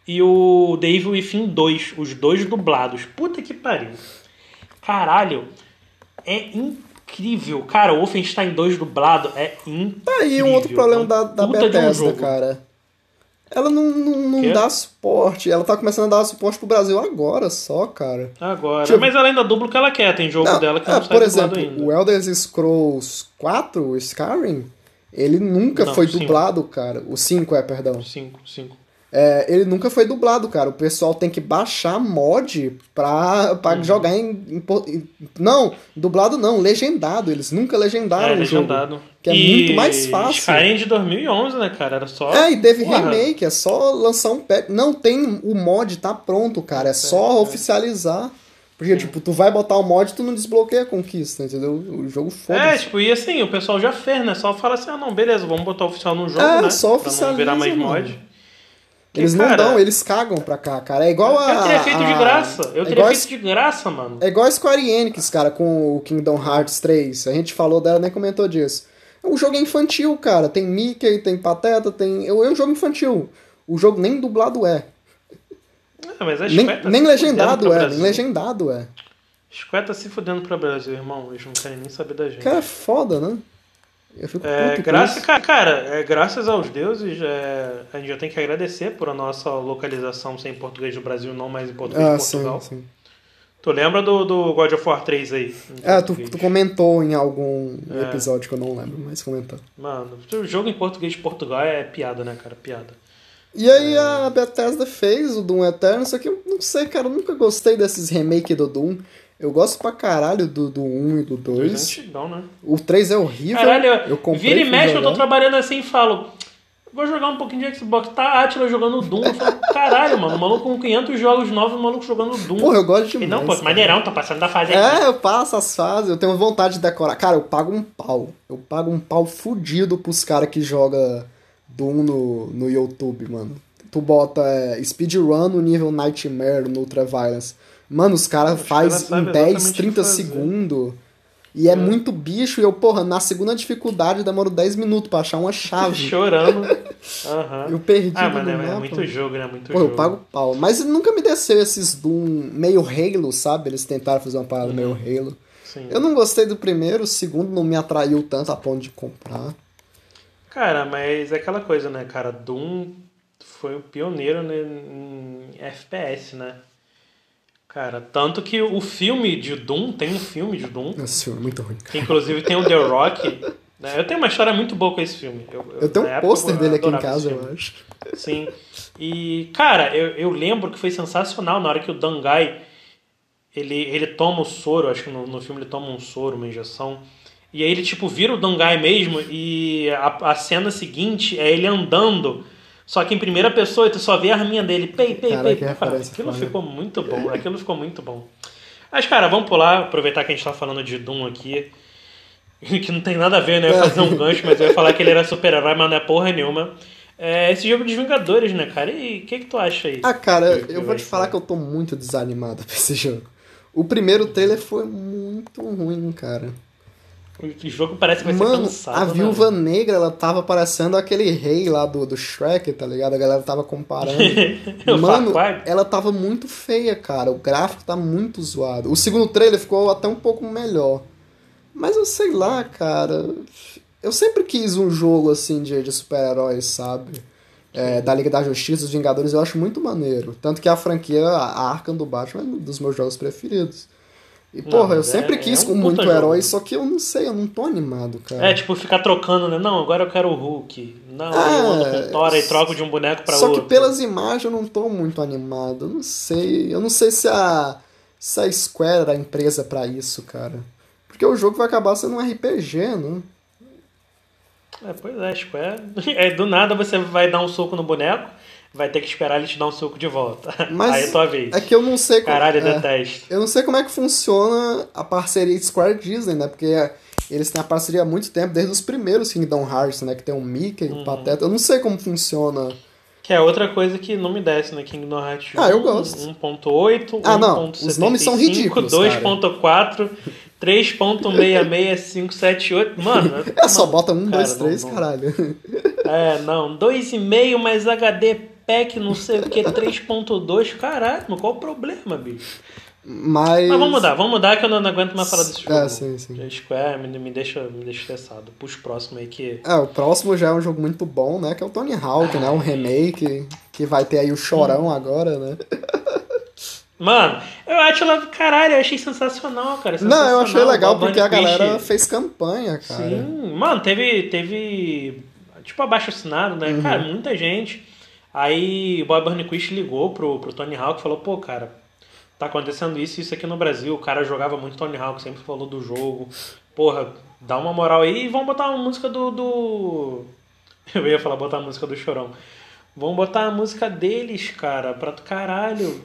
e o The Evil Within 2, os dois dublados. Puta que pariu. Caralho, é incrível. Cara, o Wolfenstein 2 dublado é incrível. Tá aí um outro problema da, da Puta um Bethesda, jogo. cara. Ela não, não, não dá suporte. Ela tá começando a dar suporte pro Brasil agora só, cara. Agora, eu- mas ela ainda dubla o que ela quer. Tem jogo Não, dela que é, não sai por exemplo, ainda. o Elder Scrolls 4, o Skyrim, ele nunca Não, foi cinco. dublado, cara. O 5 é, perdão. 5, 5. É, ele nunca foi dublado, cara. O pessoal tem que baixar mod pra, pra Uhum. jogar em, em Não, dublado não, legendado. Eles nunca legendaram É, o jogo. legendado. que é muito mais fácil. Skyrim de 2011, né, cara? Era só... É, e teve Porra. remake, é só lançar um patch. Não tem o mod, tá pronto, cara. É só é. oficializar. Porque, tipo, tu vai botar o mod e tu não desbloqueia a conquista, entendeu? O jogo É, foda-se. tipo, e assim, o pessoal já fez, né? Só fala assim, ah, não, beleza, vamos botar oficial no jogo, É, né? só Pra não virar mais mod. mano. Eles não cara, dão, eles cagam pra cá, cara. É igual a. Eu teria feito de a- graça. Eu é teria feito de graça, mano. É igual a Square Enix, cara, com o Kingdom Hearts 3. A gente falou dela, nem comentou disso. O jogo é infantil, cara. Tem Mickey, tem Pateta, tem. É um jogo infantil. O jogo nem dublado é. Ah, mas a Nem, tá nem legendado é, nem legendado é. Square tá se fudendo pra Brasil, irmão. Eles não querem nem saber da gente. Cara, é foda, né? Eu fico É, graça, isso. ca- cara, é, graças aos deuses, é, a gente já tem que agradecer por a nossa localização ser em português do Brasil, não mais em português Ah, de sim, Portugal. sim. Tu lembra do, do God of War 3 aí? É, tu, tu comentou em algum É. episódio que eu não lembro, mas comentou. Mano, o jogo em português de Portugal é piada, né, cara? Piada. E aí a Bethesda fez o Doom Eternal, só que eu não sei, cara, eu nunca gostei desses remake do Doom. Eu gosto pra caralho do, do 1 e do Dois 2. antigão, né? O 3 é horrível. Caralho, eu comprei vira e mexe, eu tô trabalhando assim e falo. Vou jogar um pouquinho de Xbox. Tá Atila jogando Doom. Eu falo, caralho, mano. O maluco com 500 jogos novos, o maluco jogando Doom. Porra, eu gosto e demais. não, pô, cara. maneirão, tá passando da fase aqui. É, eu passo as fases, eu tenho vontade de decorar. Cara, eu pago um pau. Eu pago um pau fudido pros caras que joga Doom no, no YouTube, mano. Tu bota é, speedrun no nível Nightmare, no Ultraviolence. Mano, os caras faz sabem em 10, exatamente o que 30 fazer. segundos. E é, muito bicho, e eu, porra, na segunda dificuldade demoro 10 minutos pra achar uma chave. (laughs) Chorando. Aham. Eu perdi Ah, mano, é, é muito jogo, né? Muito Pô, jogo. eu pago pau. Mas nunca me desceu esses Doom meio Halo, sabe? Eles tentaram fazer uma parada meio Halo. Sim. Eu não gostei do primeiro, o segundo não me atraiu tanto a ponto de comprar. Cara, mas é aquela coisa, né, cara? Doom foi o pioneiro né, em FPS, né? Cara, tanto que o filme de Doom, tem um filme de Doom, Esse filme é muito ruim. que inclusive tem o The Rock. né? Eu tenho uma história muito boa com esse filme. Eu, Eu tenho na um pôster eu dele aqui em casa, eu acho. Sim. E, cara, eu, eu lembro que foi sensacional na hora que o Dangai ele, ele toma o soro, acho que no, no filme ele toma um soro, uma injeção. E aí ele, tipo, vira o Dangai mesmo e a, a cena seguinte é ele andando, só que em primeira pessoa e tu só vê a arminha dele. Pei, pei, Cara, pei. que Cara, aquilo foda. ficou muito bom, aquilo ficou muito bom. Mas, cara, vamos pular, aproveitar que a gente tá falando de Doom aqui. (laughs) Que não tem nada a ver, né? Eu ia fazer um gancho, mas eu ia falar que ele era super-herói, mas não é porra nenhuma. É esse jogo dos Vingadores, né, cara? E o que, que tu acha aí? Ah, cara, Que- que eu vou te falar que eu tô muito desanimado (laughs) pra esse jogo. O primeiro trailer foi muito ruim, cara. O jogo parece que vai ser Mano, cansado. a né? viúva negra, ela tava parecendo aquele rei lá do, do Shrek, tá ligado? A galera tava comparando. (laughs) Mano, ela tava muito feia, cara. O gráfico tá muito zoado. O segundo trailer ficou até um pouco melhor. Mas eu sei lá, cara. Eu sempre quis um jogo assim de, de super-heróis, sabe? É, da Liga da Justiça, dos Vingadores, eu acho muito maneiro. Tanto que a franquia, a Arkham do Batman, é um dos meus jogos preferidos. E, Não, porra, eu sempre é- quis é um muito jogo. herói, só que eu não sei, eu não tô animado, cara. É, tipo, ficar trocando, né? Não, agora eu quero o Hulk. Não, Ah, eu ando com Thor e troco de um boneco pra Só outro. que pelas imagens eu não tô muito animado. Eu não sei. Eu não sei se a, se a Square era a empresa pra isso, cara. Porque o jogo vai acabar sendo um RPG, né? É, pois é, Square. (laughs) É, do nada você vai dar um soco no boneco, vai ter que esperar ele te dar um soco de volta. (laughs) Mas Aí é tua vez. É que eu não sei como. Caralho, eu é, detesto. eu não sei como é que funciona a parceria Square Disney, né? Porque eles têm a parceria há muito tempo, desde os primeiros Kingdom Hearts, né? Que tem o Mickey, Uhum. o Pateta. Eu não sei como funciona. Que é outra coisa que não me desce, né? Kingdom Hearts Ah, eu 1, gosto. 1.8, Ah, não, os nomes são 1.75, ridículos, 2.4, 3.66578. (laughs) Mano, É só bota Cara, dois, não- três, não- caralho. É, não, 2,5 mais HD pack, não sei o que, 3.2. Caralho, qual o problema, bicho? Mas. Mas vamos mudar, vamos mudar que eu não, não aguento mais falar desse jogo. É, sim, sim. Square me, me, deixa, me deixa estressado. Puxa o próximo aí que. É, o próximo já é um jogo muito bom, né? Que é o Tony Hawk, né? Um remake que vai ter aí o Chorão agora, né? Mano, eu acho ela. Caralho, eu achei sensacional, cara. Não, eu achei sensacional. legal porque a galera fez campanha, cara. Sim, mano, teve. Teve. Tipo, abaixo assinado, né? Uhum. Cara, muita gente. Aí o Bob Burnquist ligou pro, pro Tony Hawk e falou: pô, cara, tá acontecendo isso e isso aqui no Brasil. O cara jogava muito Tony Hawk, sempre falou do jogo. Porra, dá uma moral aí e vamos botar uma música do. do... (laughs) Eu ia falar botar a música do Chorão. Vamos botar a música deles, cara, pra caralho.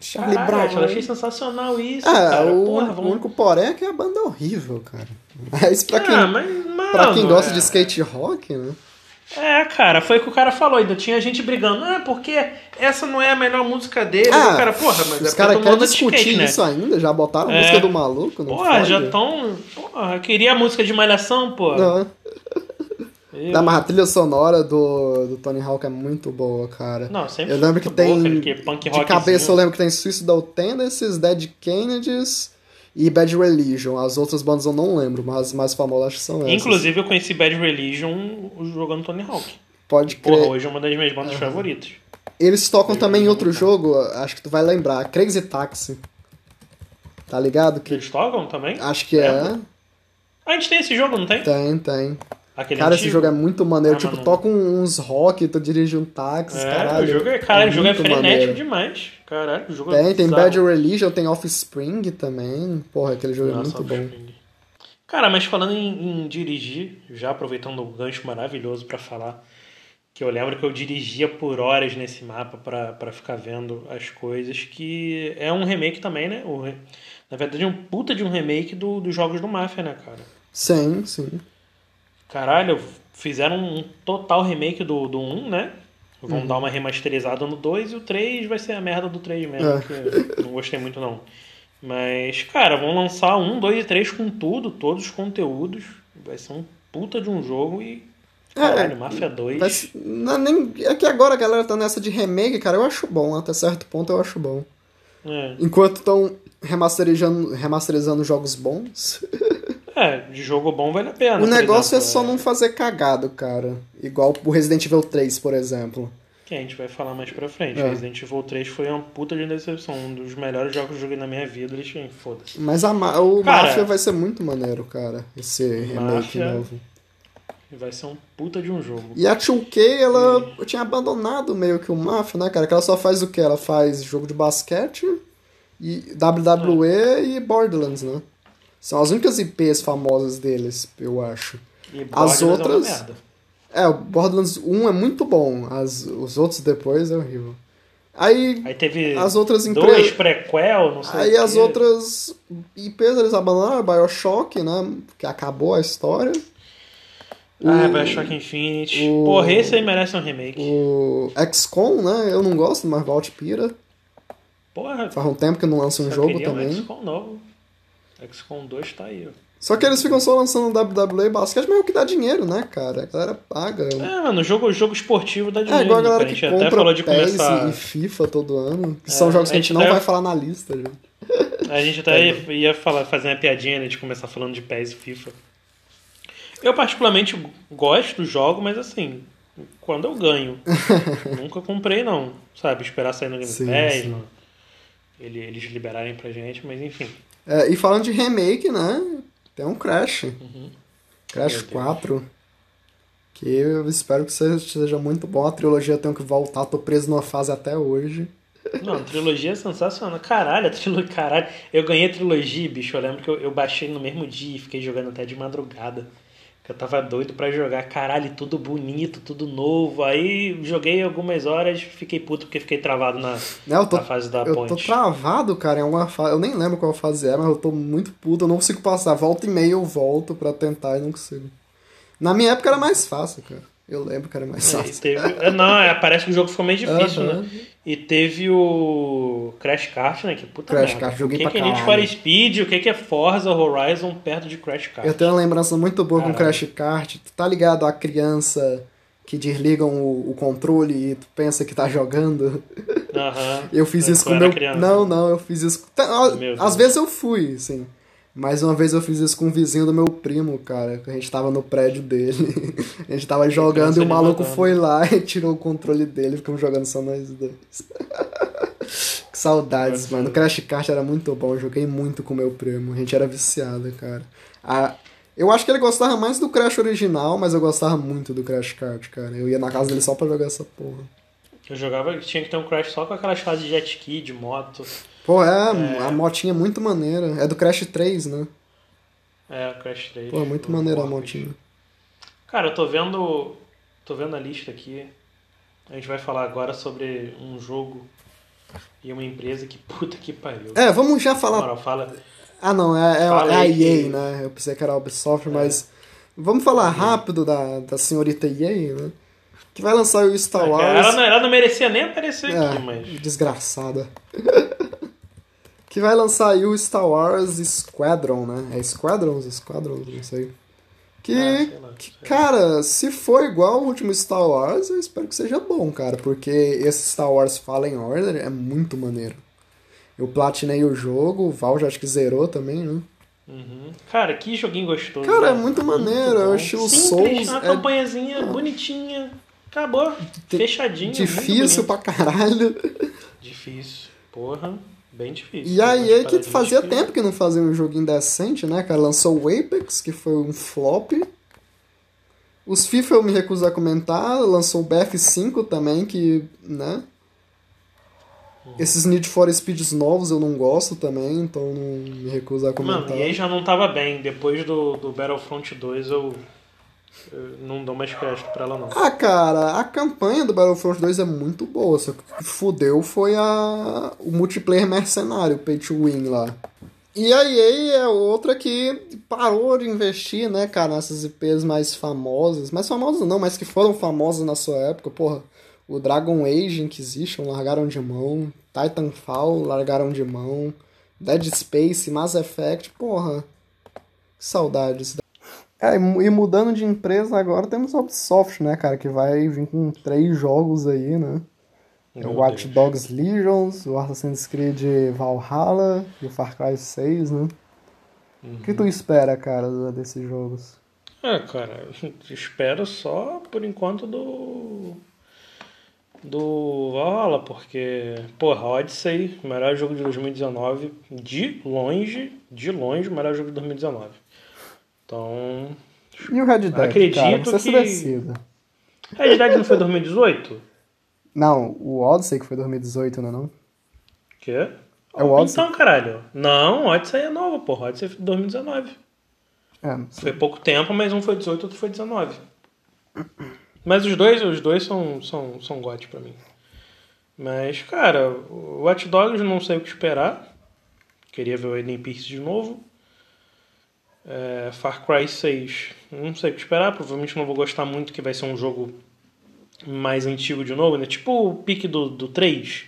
Charlie Caralho, Brown. eu achei sensacional isso, Ah, cara. o, Porra, o vamos. único porém é que a banda é horrível, cara. (laughs) Mas pra quem, Ah, mas, mano, pra quem gosta é... de skate rock, né? É, cara, foi o que o cara falou. Ainda tinha gente brigando. Ah, porque essa não é a melhor música dele. Ah, o cara, porra, mas os é caras querem discutir skate, né? isso ainda, já botaram a É. música do maluco, não Porra, já tão. Porra, queria a música de Malhação, pô. Não. Eu- Não, mas a trilha sonora do, do Tony Hawk é muito boa, cara. Não, sempre Eu lembro que muito tem. boa, cara, que punk de cabeça eu lembro que tem Suicidal Tendencies, Dead Kennedys e Bad Religion. As outras bandas eu não lembro, mas as mais famosas acho que são essas. Inclusive, eu conheci Bad Religion jogando Tony Hawk. Pode Porra, crer. hoje é uma das minhas bandas favoritas. Eles tocam também em outro jogo, acho que tu vai lembrar, Crazy Taxi. Tá ligado? Que, Eles tocam também? acho que é. Ah, a gente tem esse jogo, não tem? Tem, tem. Aquele Cara, esse antigo? jogo é muito maneiro. Ah, tipo, toca uns rock, tu dirige um táxi, É, caralho. o jogo é, cara, o jogo é frenético maneiro. demais. Caralho, o jogo é Tem, tem. Bad Religion, tem Offspring também. Porra, aquele jogo Nossa, é muito bom. Cara, mas falando em, em dirigir, já aproveitando o gancho maravilhoso pra falar, que eu lembro que eu dirigia por horas nesse mapa pra pra ficar vendo as coisas, que é um remake também, né? O Na verdade, é um puta de um remake do, dos jogos do Mafia, né, cara? Sim, sim. Caralho, fizeram um total remake do, do 1, né? Vão Uhum. dar uma remasterizada no 2 e o 3 vai ser a merda do 3 mesmo, É. que não gostei muito não. Mas, cara, vão lançar um, dois e três com tudo, todos os conteúdos. Vai ser um puta de um jogo e. Caralho, Mafia 2. Vai ser- não, nem, é que agora a galera tá nessa de remake, cara, eu acho bom. Até certo ponto eu acho bom. É. Enquanto estão remasterizando, remasterizando jogos bons, (laughs) É, de jogo bom vale a pena. o negócio é exemplo, só não fazer cagado, cara. Igual o Resident Evil 3, por exemplo. Que a gente vai falar mais pra frente. É. Resident Evil 3 foi uma puta de decepção. Um dos melhores jogos que eu joguei na minha vida. Eles tinham, foda-se. Mas a, ma- o Cara, Mafia vai ser muito maneiro, cara. Esse remake Mafia- novo. Vai ser um puta de um jogo. E a 2K, ela tinha abandonado meio que o Mafia, né, cara? Que ela só faz o quê? Ela faz jogo de basquete, e WWE e Borderlands, né? São as únicas IPs famosas deles, eu acho. E As é outras- merda. É, o Borderlands 1 é muito bom, as, os outros depois é horrível. Aí Aí teve as outras dois empresas. prequel, não sei Aí as outras IPs eles abandonaram, Bioshock, né? Que acabou a história. Ah, O- Bioshock Infinite. o- Porra, esse aí merece um remake. O XCOM, né? Eu não gosto, mas Vault Pira. Porra, Faz um tempo que não lança um jogo queria um também. XCOM novo. XCOM 2 tá aí, ó. Só que eles ficam só lançando WWE basquete, mas é o que dá dinheiro, né, cara? A galera paga. É, mano, o jogo, jogo esportivo dá É dinheiro. igual a né, galera cara? a que gente até falou de PES começar. e FIFA todo ano. Que É, são jogos que a a gente gente não até- vai falar na lista, gente. A gente até ia, ia falar, fazer uma piadinha né, de começar falando de PES e FIFA. Eu particularmente gosto do jogo, mas assim, quando eu ganho. (laughs) Nunca comprei não, sabe? Esperar sair no Game Pass, eles liberarem pra gente, mas enfim. É, e falando de remake, né? Tem um Crash. Crash Uhum. Deus. 4. Que eu espero que seja, seja muito bom. A trilogia tem que voltar. Tô preso numa fase até hoje. Não, a trilogia é sensacional. Caralho, a trilogia. Caralho, eu ganhei a trilogia, bicho. Eu lembro que eu, eu baixei no mesmo dia e fiquei jogando até de madrugada. Que eu tava doido pra jogar. Caralho, tudo bonito, tudo novo. Aí joguei algumas horas, fiquei puto porque fiquei travado na, eu tô, na fase da eu tô ponte. travado, cara, em alguma fase. Eu nem lembro qual fase é, mas eu tô muito puto. Eu não consigo passar. Volta e meia eu volto pra tentar e não consigo. Na minha época era mais fácil, cara. Eu lembro que era mais É, fácil. teve- é, não, é, parece que o jogo ficou meio difícil, Aham. né? E teve o Crash Kart, né? Que puta Crash merda. Kart, joguei o que, pra que é Need for Speed, o que, é Forza Horizon perto de Crash Kart? Eu tenho uma lembrança muito boa com Caralho. Crash Kart. Tu tá ligado a criança que desligam o, o controle e tu pensa que tá jogando? Aham. (laughs) Eu fiz isso com meu. criança. Não, não, eu fiz isso. Às vezes eu fui, sim. Mas uma vez eu fiz isso com um vizinho do meu primo, cara. Que a gente tava no prédio dele. (laughs) a gente tava jogando e o maluco foi lá (laughs) e tirou o controle dele e ficamos jogando só nós dois. (laughs) que saudades, mano. ser. Crash Kart era muito bom. Eu joguei muito com meu primo. A gente era viciado, cara. A- Eu acho que ele gostava mais do Crash original, mas eu gostava muito do Crash Kart, cara. Eu ia na casa dele só pra jogar essa porra. Eu jogava, tinha que ter um Crash só com aquelas fases de jet ski, de moto. Pô, é, a motinha é muito maneira. É do Crash 3, né? É, Crash 3. Pô, muito do maneira a motinha. Cara, eu tô vendo. tô vendo a lista aqui. A gente vai falar agora sobre um jogo e uma empresa que (laughs) puta que pariu. É, vamos já falar. moral, fala. Ah, não, é, é, é a EA, que- né? Eu pensei que era a Ubisoft, mas. Vamos falar rápido da, da senhorita EA, né? Que vai lançar o Star Ela Wars. não, ela não merecia nem aparecer É, aqui, mas. desgraçada. (laughs) que vai lançar aí o Star Wars Squadron, né? É Squadrons? Squadrons, não sei. Que, Ah, sei lá, que, sei cara, se for igual ao último Star Wars, eu espero que seja bom, cara, porque esse Star Wars Fallen Order é muito maneiro. Eu platinei o jogo, o Val já acho que zerou também, né? Uhum. Cara, que joguinho gostoso. Cara, é né? muito maneiro, é o bom. estilo Simples, Souls, Uma é- campanhazinha bonitinha. Acabou. Fechadinho. Difícil muito pra caralho. Difícil. Porra, bem difícil. E a Umas EA que fazia que- tempo que não fazia um joguinho decente, né, cara? Lançou o Apex, que foi um flop. Os FIFA eu me recuso a comentar. Lançou o BF5 também, que, né? Esses Need for Speeds novos eu não gosto também, então não me recuso a comentar. Mano, e aí já não tava bem. Depois do, do Battlefront 2 eu, eu não dou mais crédito pra ela não. Ah, cara, a campanha do Battlefront 2 é muito boa, só que o fudeu foi a... o multiplayer mercenário, Pay to Win lá. E a EA é outra que parou de investir, né, cara, nessas IPs mais famosas. Mais famosas não, mas que foram famosas na sua época, porra. O Dragon Age Inquisition largaram de mão, Titanfall largaram de mão, Dead Space, Mass Effect, porra. Que saudades. É, e mu- mudando de empresa agora temos a Ubisoft, né, cara, que vai vir com três jogos aí, né? É Meu o Watch Deus. Dogs Legions, o Assassin's Creed Valhalla e o Far Cry 6, né? O que tu espera, cara, desses jogos? É, cara, (laughs) espero só por enquanto do. Do Valhalla, porque, porra, Odyssey, o melhor jogo de 2019, de longe, de longe, o melhor jogo de 2019. Então. E o Red Dead, Acredito cara, se que- decida. Red Dead não foi 2018? Não, o Odyssey que foi 2018, não é não? Quê? É o Odyssey. Então, caralho. Não, Odyssey é nova, porra. Odyssey foi 2019. É, não sei. Foi pouco tempo, mas um foi 18, outro foi 19. Mas os dois, os dois são, são, são GOT pra mim. Mas, cara, o Watch Dogs não sei o que esperar. Queria ver o Aiden Pierce de novo. É, Far Cry 6, não sei o que esperar. Provavelmente não vou gostar muito, que vai ser um jogo mais antigo de novo, né? Tipo o pique do, do 3.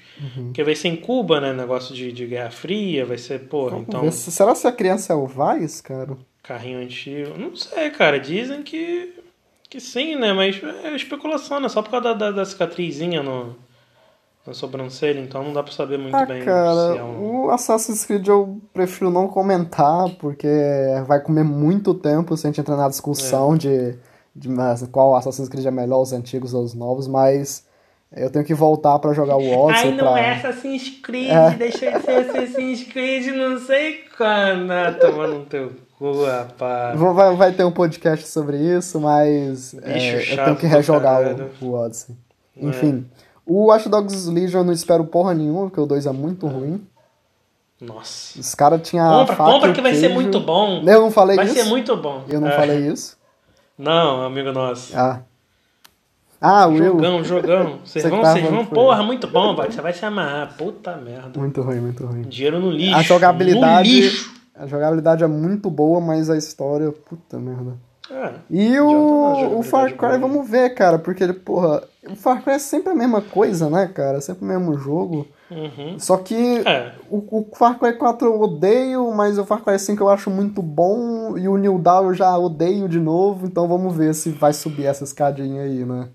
Que vai ser em Cuba, né? Negócio de, de Guerra Fria. Vai ser, porra, Vamos então. ver se- Será se a criança é o Vice, cara? Carrinho antigo. Não sei, cara. Dizem que. Que sim, né? Mas é especulação, né? Só por causa da, da, da cicatrizinha no, na sobrancelha, então não dá pra saber muito Ah, bem cara, se é um. o Assassin's Creed eu prefiro não comentar, porque vai comer muito tempo se a gente entrar na É. discussão de, de mas, qual Assassin's Creed é melhor, os antigos ou os novos, mas eu tenho que voltar pra jogar o Odyssey Ai, não pra... é Assassin's Creed, É. deixa de ser Assassin's Creed, não sei quando. Ah, toma no teu cu, rapaz. Vai, vai ter um podcast sobre isso, mas é, eu tenho que rejogar o, o Odyssey. Enfim, o Watch Dogs Legion eu não espero porra nenhuma, porque o 2 é muito ruim. Nossa. Os caras tinham Compra, compra que vai ser muito bom. Eu não falei Vai isso? ser muito bom. Eu não É. falei isso? Não, amigo nosso. Ah. Ah, o Will. Jogão, jogão. (laughs) Vocês Você vão, vocês vão, porra, muito bom, vai. Você vai se amarrar. Puta merda. Muito ruim, muito ruim. Dinheiro no lixo. A jogabilidade. No lixo. A jogabilidade é muito boa, mas a história, puta merda. É. E o, o Far Cry, boa. vamos ver, cara, porque, porra, o Far Cry é sempre a mesma coisa, né, cara? Sempre o mesmo jogo. Uhum. Só que É. o, o Far Cry 4 eu odeio, mas o Far Cry 5 eu acho muito bom, e o New Dawn eu já odeio de novo, então vamos ver se vai subir essa escadinha aí, né?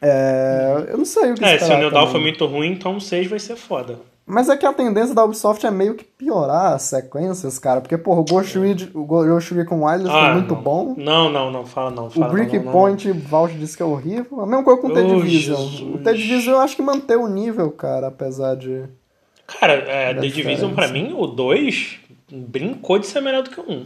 É, eu não sei o que É, se o New Dawn for muito ruim, então o 6 vai ser foda. Mas é que a tendência da Ubisoft é meio que piorar as sequências, cara. Porque, porra, o Ghost, Rid- o Ghost Recon Wildlands foi muito É. Ah, não. bom. Não, não, não, fala não. O Fala não. Breakpoint, Vault disse que é horrível. A mesma coisa com o The Oh, Division. Jesus. O The Division eu acho que manteve o nível, cara, apesar de... Cara, é, The Division pra mim, o 2 brincou de ser melhor do que o 1.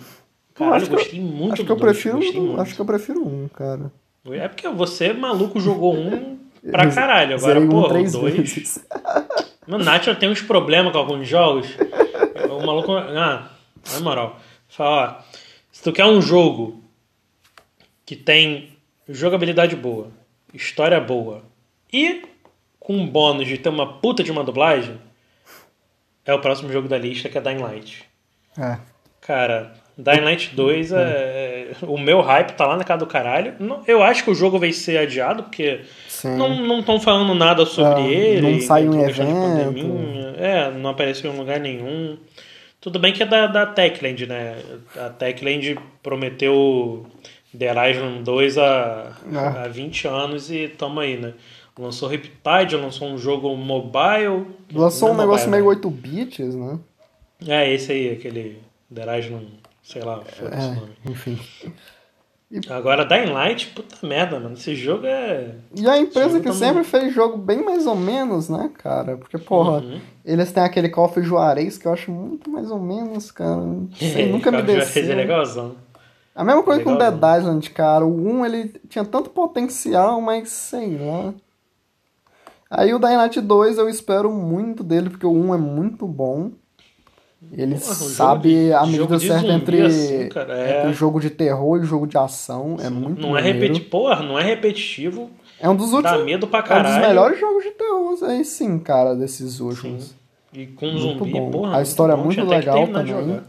Pô, Caralho, acho eu que eu- gostei muito Acho que do eu dois, prefiro, gostei muito. acho que eu prefiro um, cara. É porque você, maluco, jogou um pra caralho. Agora, um pô, o três 2... (laughs) Mano, Nath tem uns problemas com alguns jogos. O maluco. Ah, na moral. Fala, ó. Se tu quer um jogo que tem jogabilidade boa, história boa e com um bônus de ter uma puta de uma dublagem, é o próximo jogo da lista que é Dying Light. É. Cara, Dying Light 2 é. O meu hype tá lá na casa do caralho. Não- Eu acho que o jogo vai ser adiado, porque Sim. não estão falando nada sobre ele. não em por questão de evento. É, não apareceu em lugar nenhum. Tudo bem que é da, da Techland, né? A Techland prometeu The Island 2 há, Ah. há 20 anos e tamo aí, né? Lançou Riptide, lançou um jogo mobile. Lançou um Não é negócio mobile, meio né? 8 bits, né? É, esse aí, aquele The Island, sei lá, o É, nome. enfim. Agora, Dying Light, puta merda, mano. Esse jogo é. E a empresa que tamo- sempre fez jogo bem mais ou menos, né, cara? Porque, porra, Uhum. eles têm aquele Call of Juarez que eu acho muito mais ou menos, cara. Sei, (laughs) nunca me of Juarez desceu. É legalzão. A mesma coisa com Legal, Dead Island, cara. O 1, ele tinha tanto potencial, mas sei lá. Aí o Dying Light 2 eu espero muito dele, porque o 1 é muito bom. Ele Porra, sabe de- a medida certa zumbi entre, assim, cara, é. entre jogo de terror e jogo de ação. É muito Não é repeti... Porra, não é repetitivo. É um dos Dá últimos. medo pra É um caralho. dos melhores jogos de terror, aí sim, cara, desses últimos. Sim. E com Muito zumbi, bom. porra. A história é muito legal também.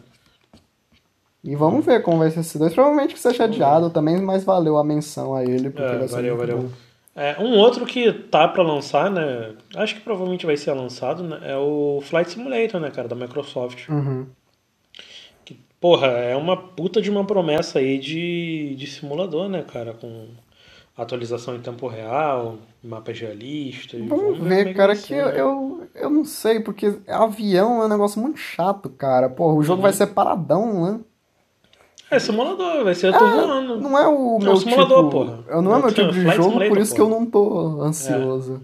E vamos ver como vai ser esse dois. Provavelmente que seja adiado também, mas valeu a menção a ele, porque É, vai ser valeu, valeu. bom. É, um outro que tá pra lançar, né? Acho que provavelmente vai ser lançado, né? É o Flight Simulator, né, cara, da Microsoft. Uhum. Que, porra, é uma puta de uma promessa aí de, de simulador, né, cara? Com atualização em tempo real, mapas realistas. Vamos é ver, cara, vai que ser, eu, eu, eu não sei, porque avião é um negócio muito chato, cara. Porra, o jogo Uhum. vai ser paradão, né? É simulador, vai ser eu tô voando. Não é o meu simulador, tipo... porra. Eu não é meu tipo de Flight jogo, por isso que porra. eu não tô ansioso.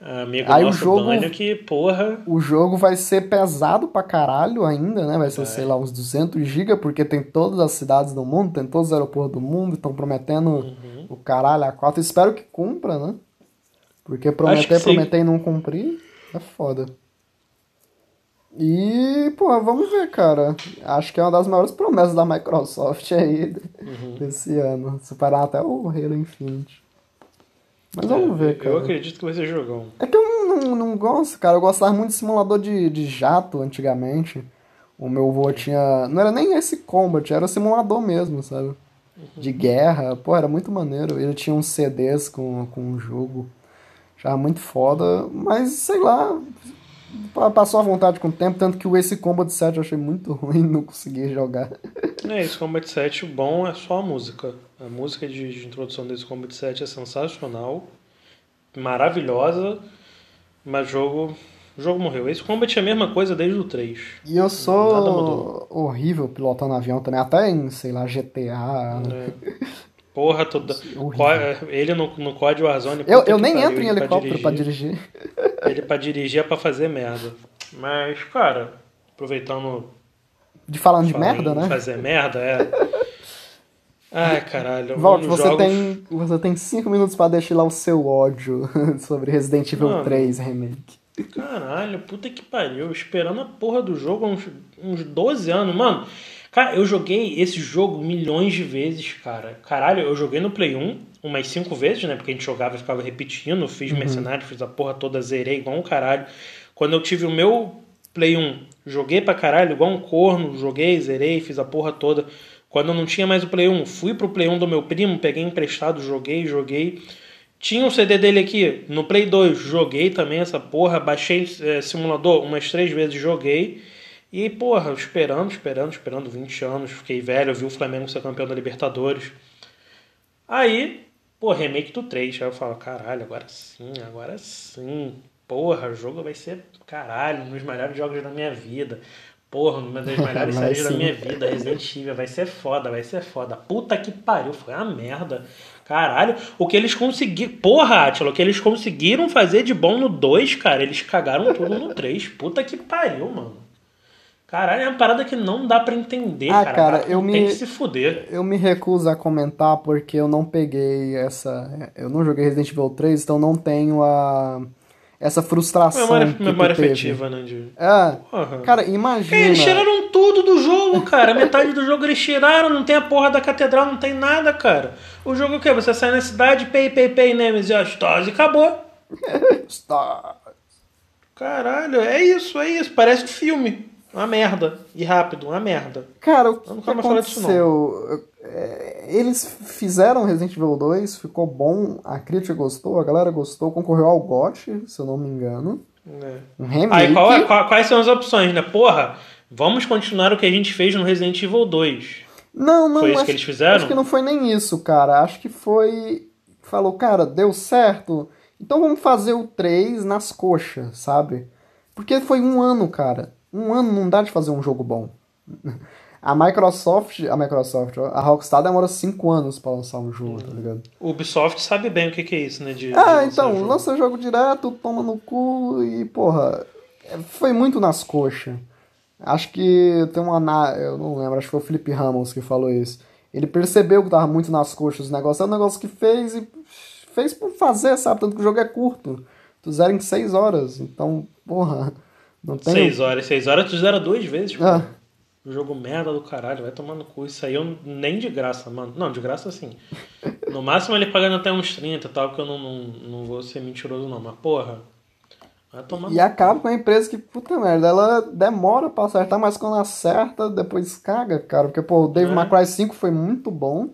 Amigo Aí o nosso jogo- Bânio que, porra. O jogo vai ser pesado pra caralho ainda, né? Vai ser, Vai. sei lá, uns 200 GB, porque tem todas as cidades do mundo, tem todos os aeroportos do mundo, estão prometendo Uhum. o caralho a quatro. Espero que cumpra, né? Porque prometer, que prometer e não cumprir é foda. E, pô, vamos ver, cara. Acho que é uma das maiores promessas da Microsoft aí Uhum. desse ano. Superar até o Halo Infinite. Mas vamos É, ver, cara. Eu acredito que vai ser jogão. É que eu não, não, não gosto, cara. Eu gostava muito de simulador de, de jato antigamente. O meu vô tinha. Não era nem esse combat, era simulador mesmo, sabe? De guerra. Pô, era muito maneiro. Ele tinha uns CDs com, com o jogo. Já muito foda. Mas sei lá. Pa- Passou a vontade com o tempo. Tanto que o Ace Combat 7 eu achei muito ruim, (laughs) não consegui jogar. É isso, Combat 7, o bom é só a música. A música de, de introdução desse Combat 7 é sensacional, maravilhosa, mas jogo, o jogo morreu. Esse Combat é a mesma coisa desde o 3. E eu sou horrível pilotando avião também. Até em, sei lá, GTA. né? (laughs) Porra, toda. Horrível. Co- Ele no, no COD Warzone. Eu, eu nem pariu, entro em helicóptero pra dirigir. (laughs) Ele pra dirigir é pra fazer merda. Mas, cara, aproveitando De falando de merda, né? fazer merda, é. (laughs) Ai, caralho. Volte, os você jogos- tem você tem cinco minutos pra deixar lá o seu ódio (laughs) sobre Resident Evil Mano. 3 Remake. Caralho, puta que pariu. Esperando a porra do jogo há uns, uns 12 anos. Mano, cara, eu joguei esse jogo milhões de vezes, cara. Caralho, eu joguei no Play 1 umas 5 vezes, né? Porque a gente jogava e ficava repetindo. Fiz mercenário, fiz a porra toda, zerei igual um caralho. Quando eu tive o meu Play 1, joguei pra caralho, igual um corno. Joguei, zerei, fiz a porra toda. Quando eu não tinha mais o Play 1, fui pro Play 1 do meu primo, peguei emprestado, joguei, joguei. Tinha um CD dele aqui no Play 2, joguei também essa porra, baixei é, simulador umas três vezes, joguei. E, porra, esperando, esperando, esperando 20 anos, fiquei velho, vi o Flamengo ser campeão da Libertadores. Aí, pô, remake do 3. Aí eu falo, caralho, agora sim, agora sim. Porra, o jogo vai ser, caralho, um dos melhores jogos da minha vida. Porra, uma das (laughs) melhores séries da sim. minha vida, Resident Evil, vai ser foda, vai ser foda. Puta que pariu, foi uma merda. Caralho, o que eles conseguiram. Porra, Atila, o que eles conseguiram fazer de bom no 2, cara, eles cagaram tudo no 3. Puta que pariu, mano. Caralho, é uma parada que não dá pra entender, Ah, cara. cara, eu tem me- que se fuder. Eu me recuso a comentar porque eu não peguei essa. Eu não joguei Resident Evil 3, então não tenho a. Essa frustração. Memória, que memória afetiva, né? De... É. Porra. Cara, imagina. eles tiraram tudo do jogo, cara. (laughs) Metade do jogo eles tiraram, não tem a porra da catedral, não tem nada, cara. O jogo é o quê? Você sai na cidade, pay, pay, pay, Nemesis e Astose e acabou. (laughs) Está- Caralho, é isso, é isso. Parece um filme. Uma merda. E rápido, uma merda. Cara, o Eu que mais não. aconteceu? É, Eles fizeram Resident Evil 2, ficou bom, a crítica gostou, a galera gostou, concorreu ao GOT, se eu não me engano. É. Um remake. Aí qual, é- qual- quais são as opções, né? Porra, vamos continuar o que a gente fez no Resident Evil 2. Não, não. Foi isso acho, que eles fizeram? Acho que não foi nem isso, cara. Acho que foi. Falou, cara, deu certo. Então vamos fazer o 3 nas coxas, sabe? Porque foi um ano, cara. Um ano não dá de fazer um jogo bom. A Microsoft. A Microsoft, a Rockstar demora 5 anos pra lançar um jogo, tá ligado? O Ubisoft sabe bem o que, que é isso, né? De, de Ah, lançar então, jogo. lança jogo direto, toma no cu e, porra, é, foi muito nas coxas. Acho que tem uma. Eu não lembro, acho que foi o Felipe Ramos que falou isso. Ele percebeu que tava muito nas coxas o negócio. É um negócio que fez e fez por fazer, sabe? Tanto que o jogo é curto. Tu zera em 6 horas. Então, porra, não tem. Seis horas, seis horas tu zera duas vezes, pô. Ah, O jogo merda do caralho, vai tomar no cu. Isso aí eu nem de graça, mano. Não, de graça sim. No máximo ele pagando até uns 30 e tal, porque eu não, não, não vou ser mentiroso não. Mas porra, vai tomar e acaba com a empresa que, puta merda, ela demora pra acertar, mas quando acerta, depois caga, cara. Porque, pô, o Dave É. Cry 5 foi muito bom.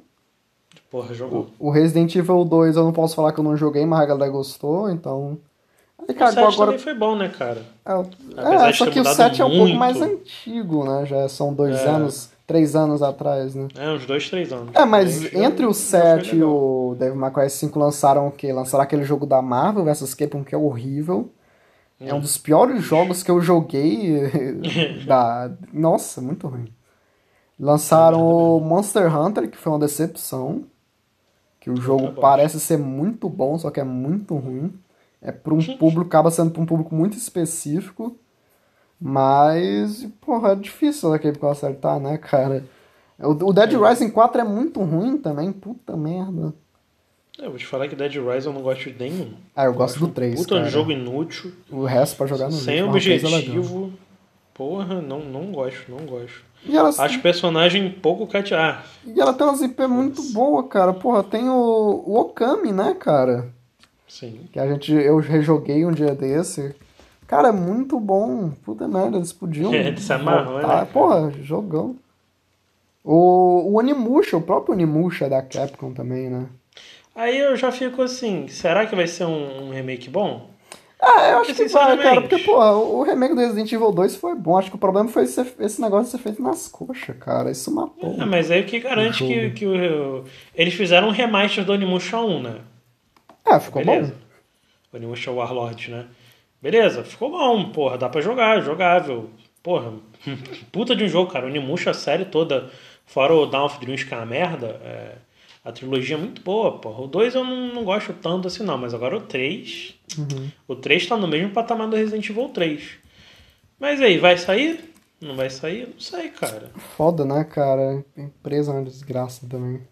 Porra, jogou. O Resident Evil 2 eu não posso falar que eu não joguei, mas a galera gostou, então. Aí O cagou 7 agora. também foi bom, né, cara? É, é, só que o mudado 7 é um pouco mais antigo, né? Já são dois É. anos, três anos atrás, né? É, uns dois, três anos. É, mas entre o já foi 7 e legal. o Devil May Cry 5 lançaram o quê? Lançaram aquele jogo da Marvel vs Capcom que é horrível. É Hum. um dos piores jogos que eu joguei. (laughs) da... Nossa, muito ruim. Lançaram o Monster Hunter, que foi uma decepção. Que o jogo bosta. parece ser muito bom, só que é muito ruim. É para um público, acaba sendo para um público muito específico. Mas, porra, é difícil a Capcom acertar, né, cara? O, Dead Rising 4 é muito ruim também, puta merda. É, Eu vou te falar que Dead Rise eu não gosto de nenhum. Ah, eu gosto acho do 3, Puta cara. jogo inútil. O resto pra jogar no sem legal. objetivo. Porra, não, não gosto, não gosto. E ela, Acho o personagem pouco catear. e ela tem umas IP muito boas, cara. Porra, tem o, o Okami, né, cara? Sim. Que a gente, eu rejoguei um dia desse. Cara, é muito bom. Puta merda, eles podiam. (laughs) É, de se amarrou, né? Porra, jogão. O, o Onimusha, o próprio Onimusha da Capcom também, né? Aí eu já fico assim, será que vai ser um, um remake bom? Ah, eu acho que vai, cara. Porque, porra, o remake do Resident Evil 2 foi bom. Acho que o problema foi ser- esse negócio de ser feito nas coxas, cara. Isso matou. É, mas aí o que garante O que, que o, eles fizeram um remaster do Onimusha 1, né? É, ficou Beleza. bom. O Onimusha Warlord, né? Beleza, ficou bom, porra, dá pra jogar, jogável. Porra, (laughs) puta de um jogo, cara. O Onimusha, a série toda, fora o Dawn of Dreams, que é uma merda, é, a trilogia é muito boa, porra. O 2 eu não, não gosto tanto assim, não, mas agora o 3. O 3 tá no mesmo patamar do Resident Evil 3. Mas aí, vai sair? Não vai sair? Não sei, cara. Foda, né, cara? Empresa é uma desgraça também.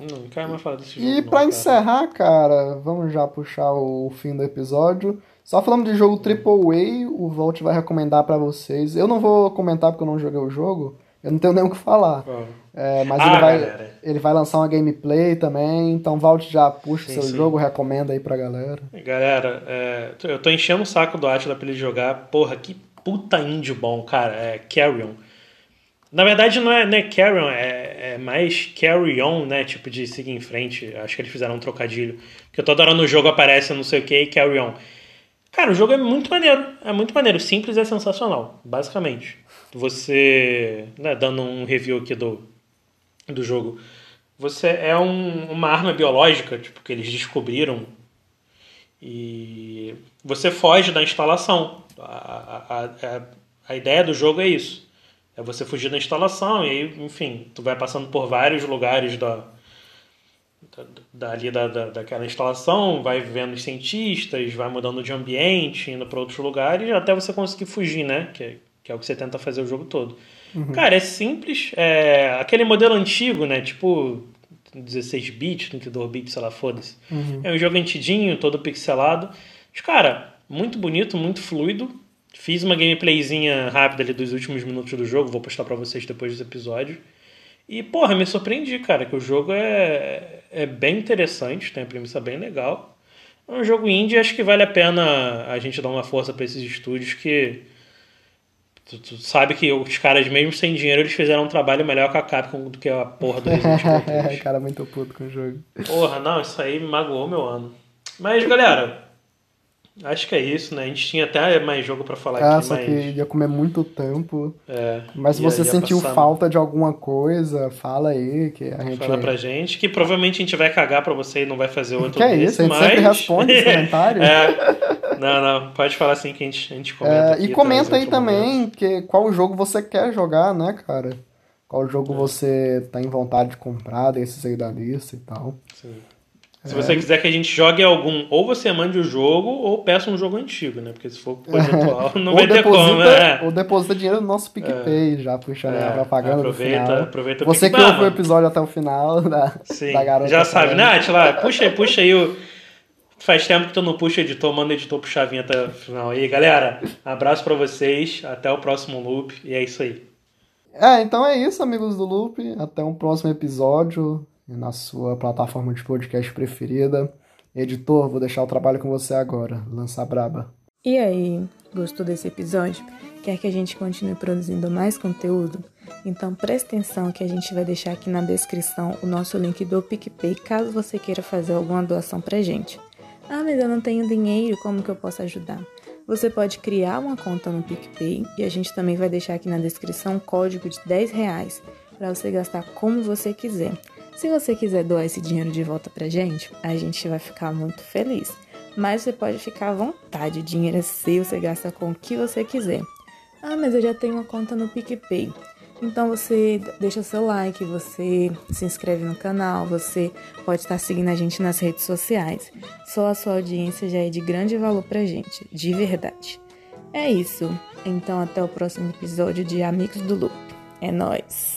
Não quero mais falar desse jogo. E não, pra cara. encerrar, cara, vamos já puxar o fim do episódio. Só falando de jogo AAA, o Volt vai recomendar pra vocês. Eu não vou comentar porque eu não joguei o jogo, eu não tenho nem o que falar. Ó, É, mas Ah, ele, vai, galera. ele vai lançar uma gameplay também, então Volt já puxa o Sim, seu sim. jogo, recomenda aí pra galera. Galera, é, eu tô enchendo o saco do Atila pra ele jogar. Porra, que puta indie bom, cara. É Carrion. Na verdade, não é, não é Carrion, é, é mais Carry On, né? Tipo de seguir em frente. Acho que eles fizeram um trocadilho. Que toda hora no jogo aparece não sei o que e Carry On. Cara, o jogo é muito maneiro. É muito maneiro. Simples é sensacional, basicamente. Você, né, dando um review aqui do, do jogo. Você é um- uma arma biológica, tipo, que eles descobriram e você foge da instalação. A, a, a, a ideia do jogo é isso. É você fugir da instalação e aí, enfim, tu vai passando por vários lugares da, da, dali da, da, daquela instalação, vai vendo os cientistas, vai mudando de ambiente, indo para outros lugares, até você conseguir fugir, né? Que, é- que é o que você tenta fazer o jogo todo. Cara, é simples. É aquele modelo antigo, né? Tipo 16 bits, 32 bits, sei lá, foda-se. É um jogo antidinho, todo pixelado. Mas, cara, muito bonito, muito fluido. Fiz uma gameplayzinha rápida ali dos últimos minutos do jogo, vou postar pra vocês depois desse episódio. E, porra, me surpreendi, cara, que o jogo é, é bem interessante, tem uma premissa bem legal. É um jogo indie, acho que vale a pena a gente dar uma força pra esses estúdios que. Tu, tu sabe que os caras, mesmo sem dinheiro, eles fizeram um trabalho melhor com a Capcom do que a porra do Resident Evil 3. cara, muito puto com o jogo. Porra, não, isso aí me magoou meu ano. Mas, galera, Acho que é isso, né? A gente tinha até mais jogo para falar ah, aqui, só mas... que ia comer muito tempo. É, mas se você ia sentiu passar... falta de alguma coisa, fala aí que a gente... Fala pra gente, que provavelmente a gente vai cagar pra você e não vai fazer outro Que é desse, isso, a gente mas... sempre responde os (laughs) comentários. é. Não, não, pode falar assim que a gente, a gente comenta É, aqui, e comenta aí também momento. que, qual jogo você quer jogar, né, cara? Qual jogo você tá em vontade de comprar desses aí da lista e tal. Sim. Se você quiser que a gente jogue algum, ou você mande o jogo, ou peça um jogo antigo, né? Porque se for coisa (laughs) atual, não vai ter como, né? Ou deposita dinheiro no nosso PicPay, já puxando a propaganda aproveita, do final. aproveita o Você que PicPay. ouve o episódio até o final (laughs) da, Sim, da garota. já sabe, falando. Nath, lá, puxa, puxa aí o... Faz tempo que tu não puxa editor, manda o editor puxar a vinheta final aí. Galera, abraço pra vocês, até o próximo loop, e é isso aí. É, então é isso, amigos do Loop. Até um próximo episódio na sua plataforma de podcast preferida. Editor, vou deixar o trabalho com você agora. Lança braba. E aí, gostou desse episódio? Quer que a gente continue produzindo mais conteúdo? Então preste atenção que a gente vai deixar aqui na descrição o nosso link do PicPay caso você queira fazer alguma doação pra gente. Ah, mas eu não tenho dinheiro, como que eu posso ajudar? Você pode criar uma conta no PicPay e a gente também vai deixar aqui na descrição um código de 10 reais para você gastar como você quiser. Se você quiser doar esse dinheiro de volta pra gente, a gente vai ficar muito feliz. Mas você pode ficar à vontade, o dinheiro é seu, você gasta com o que você quiser. Ah, mas eu já tenho uma conta no PicPay. Então você deixa seu like, você se inscreve no canal, você pode estar seguindo a gente nas redes sociais. Só a sua audiência já é de grande valor pra gente, de verdade. É isso. Então até o próximo episódio de Amigos do Loop. É nóis!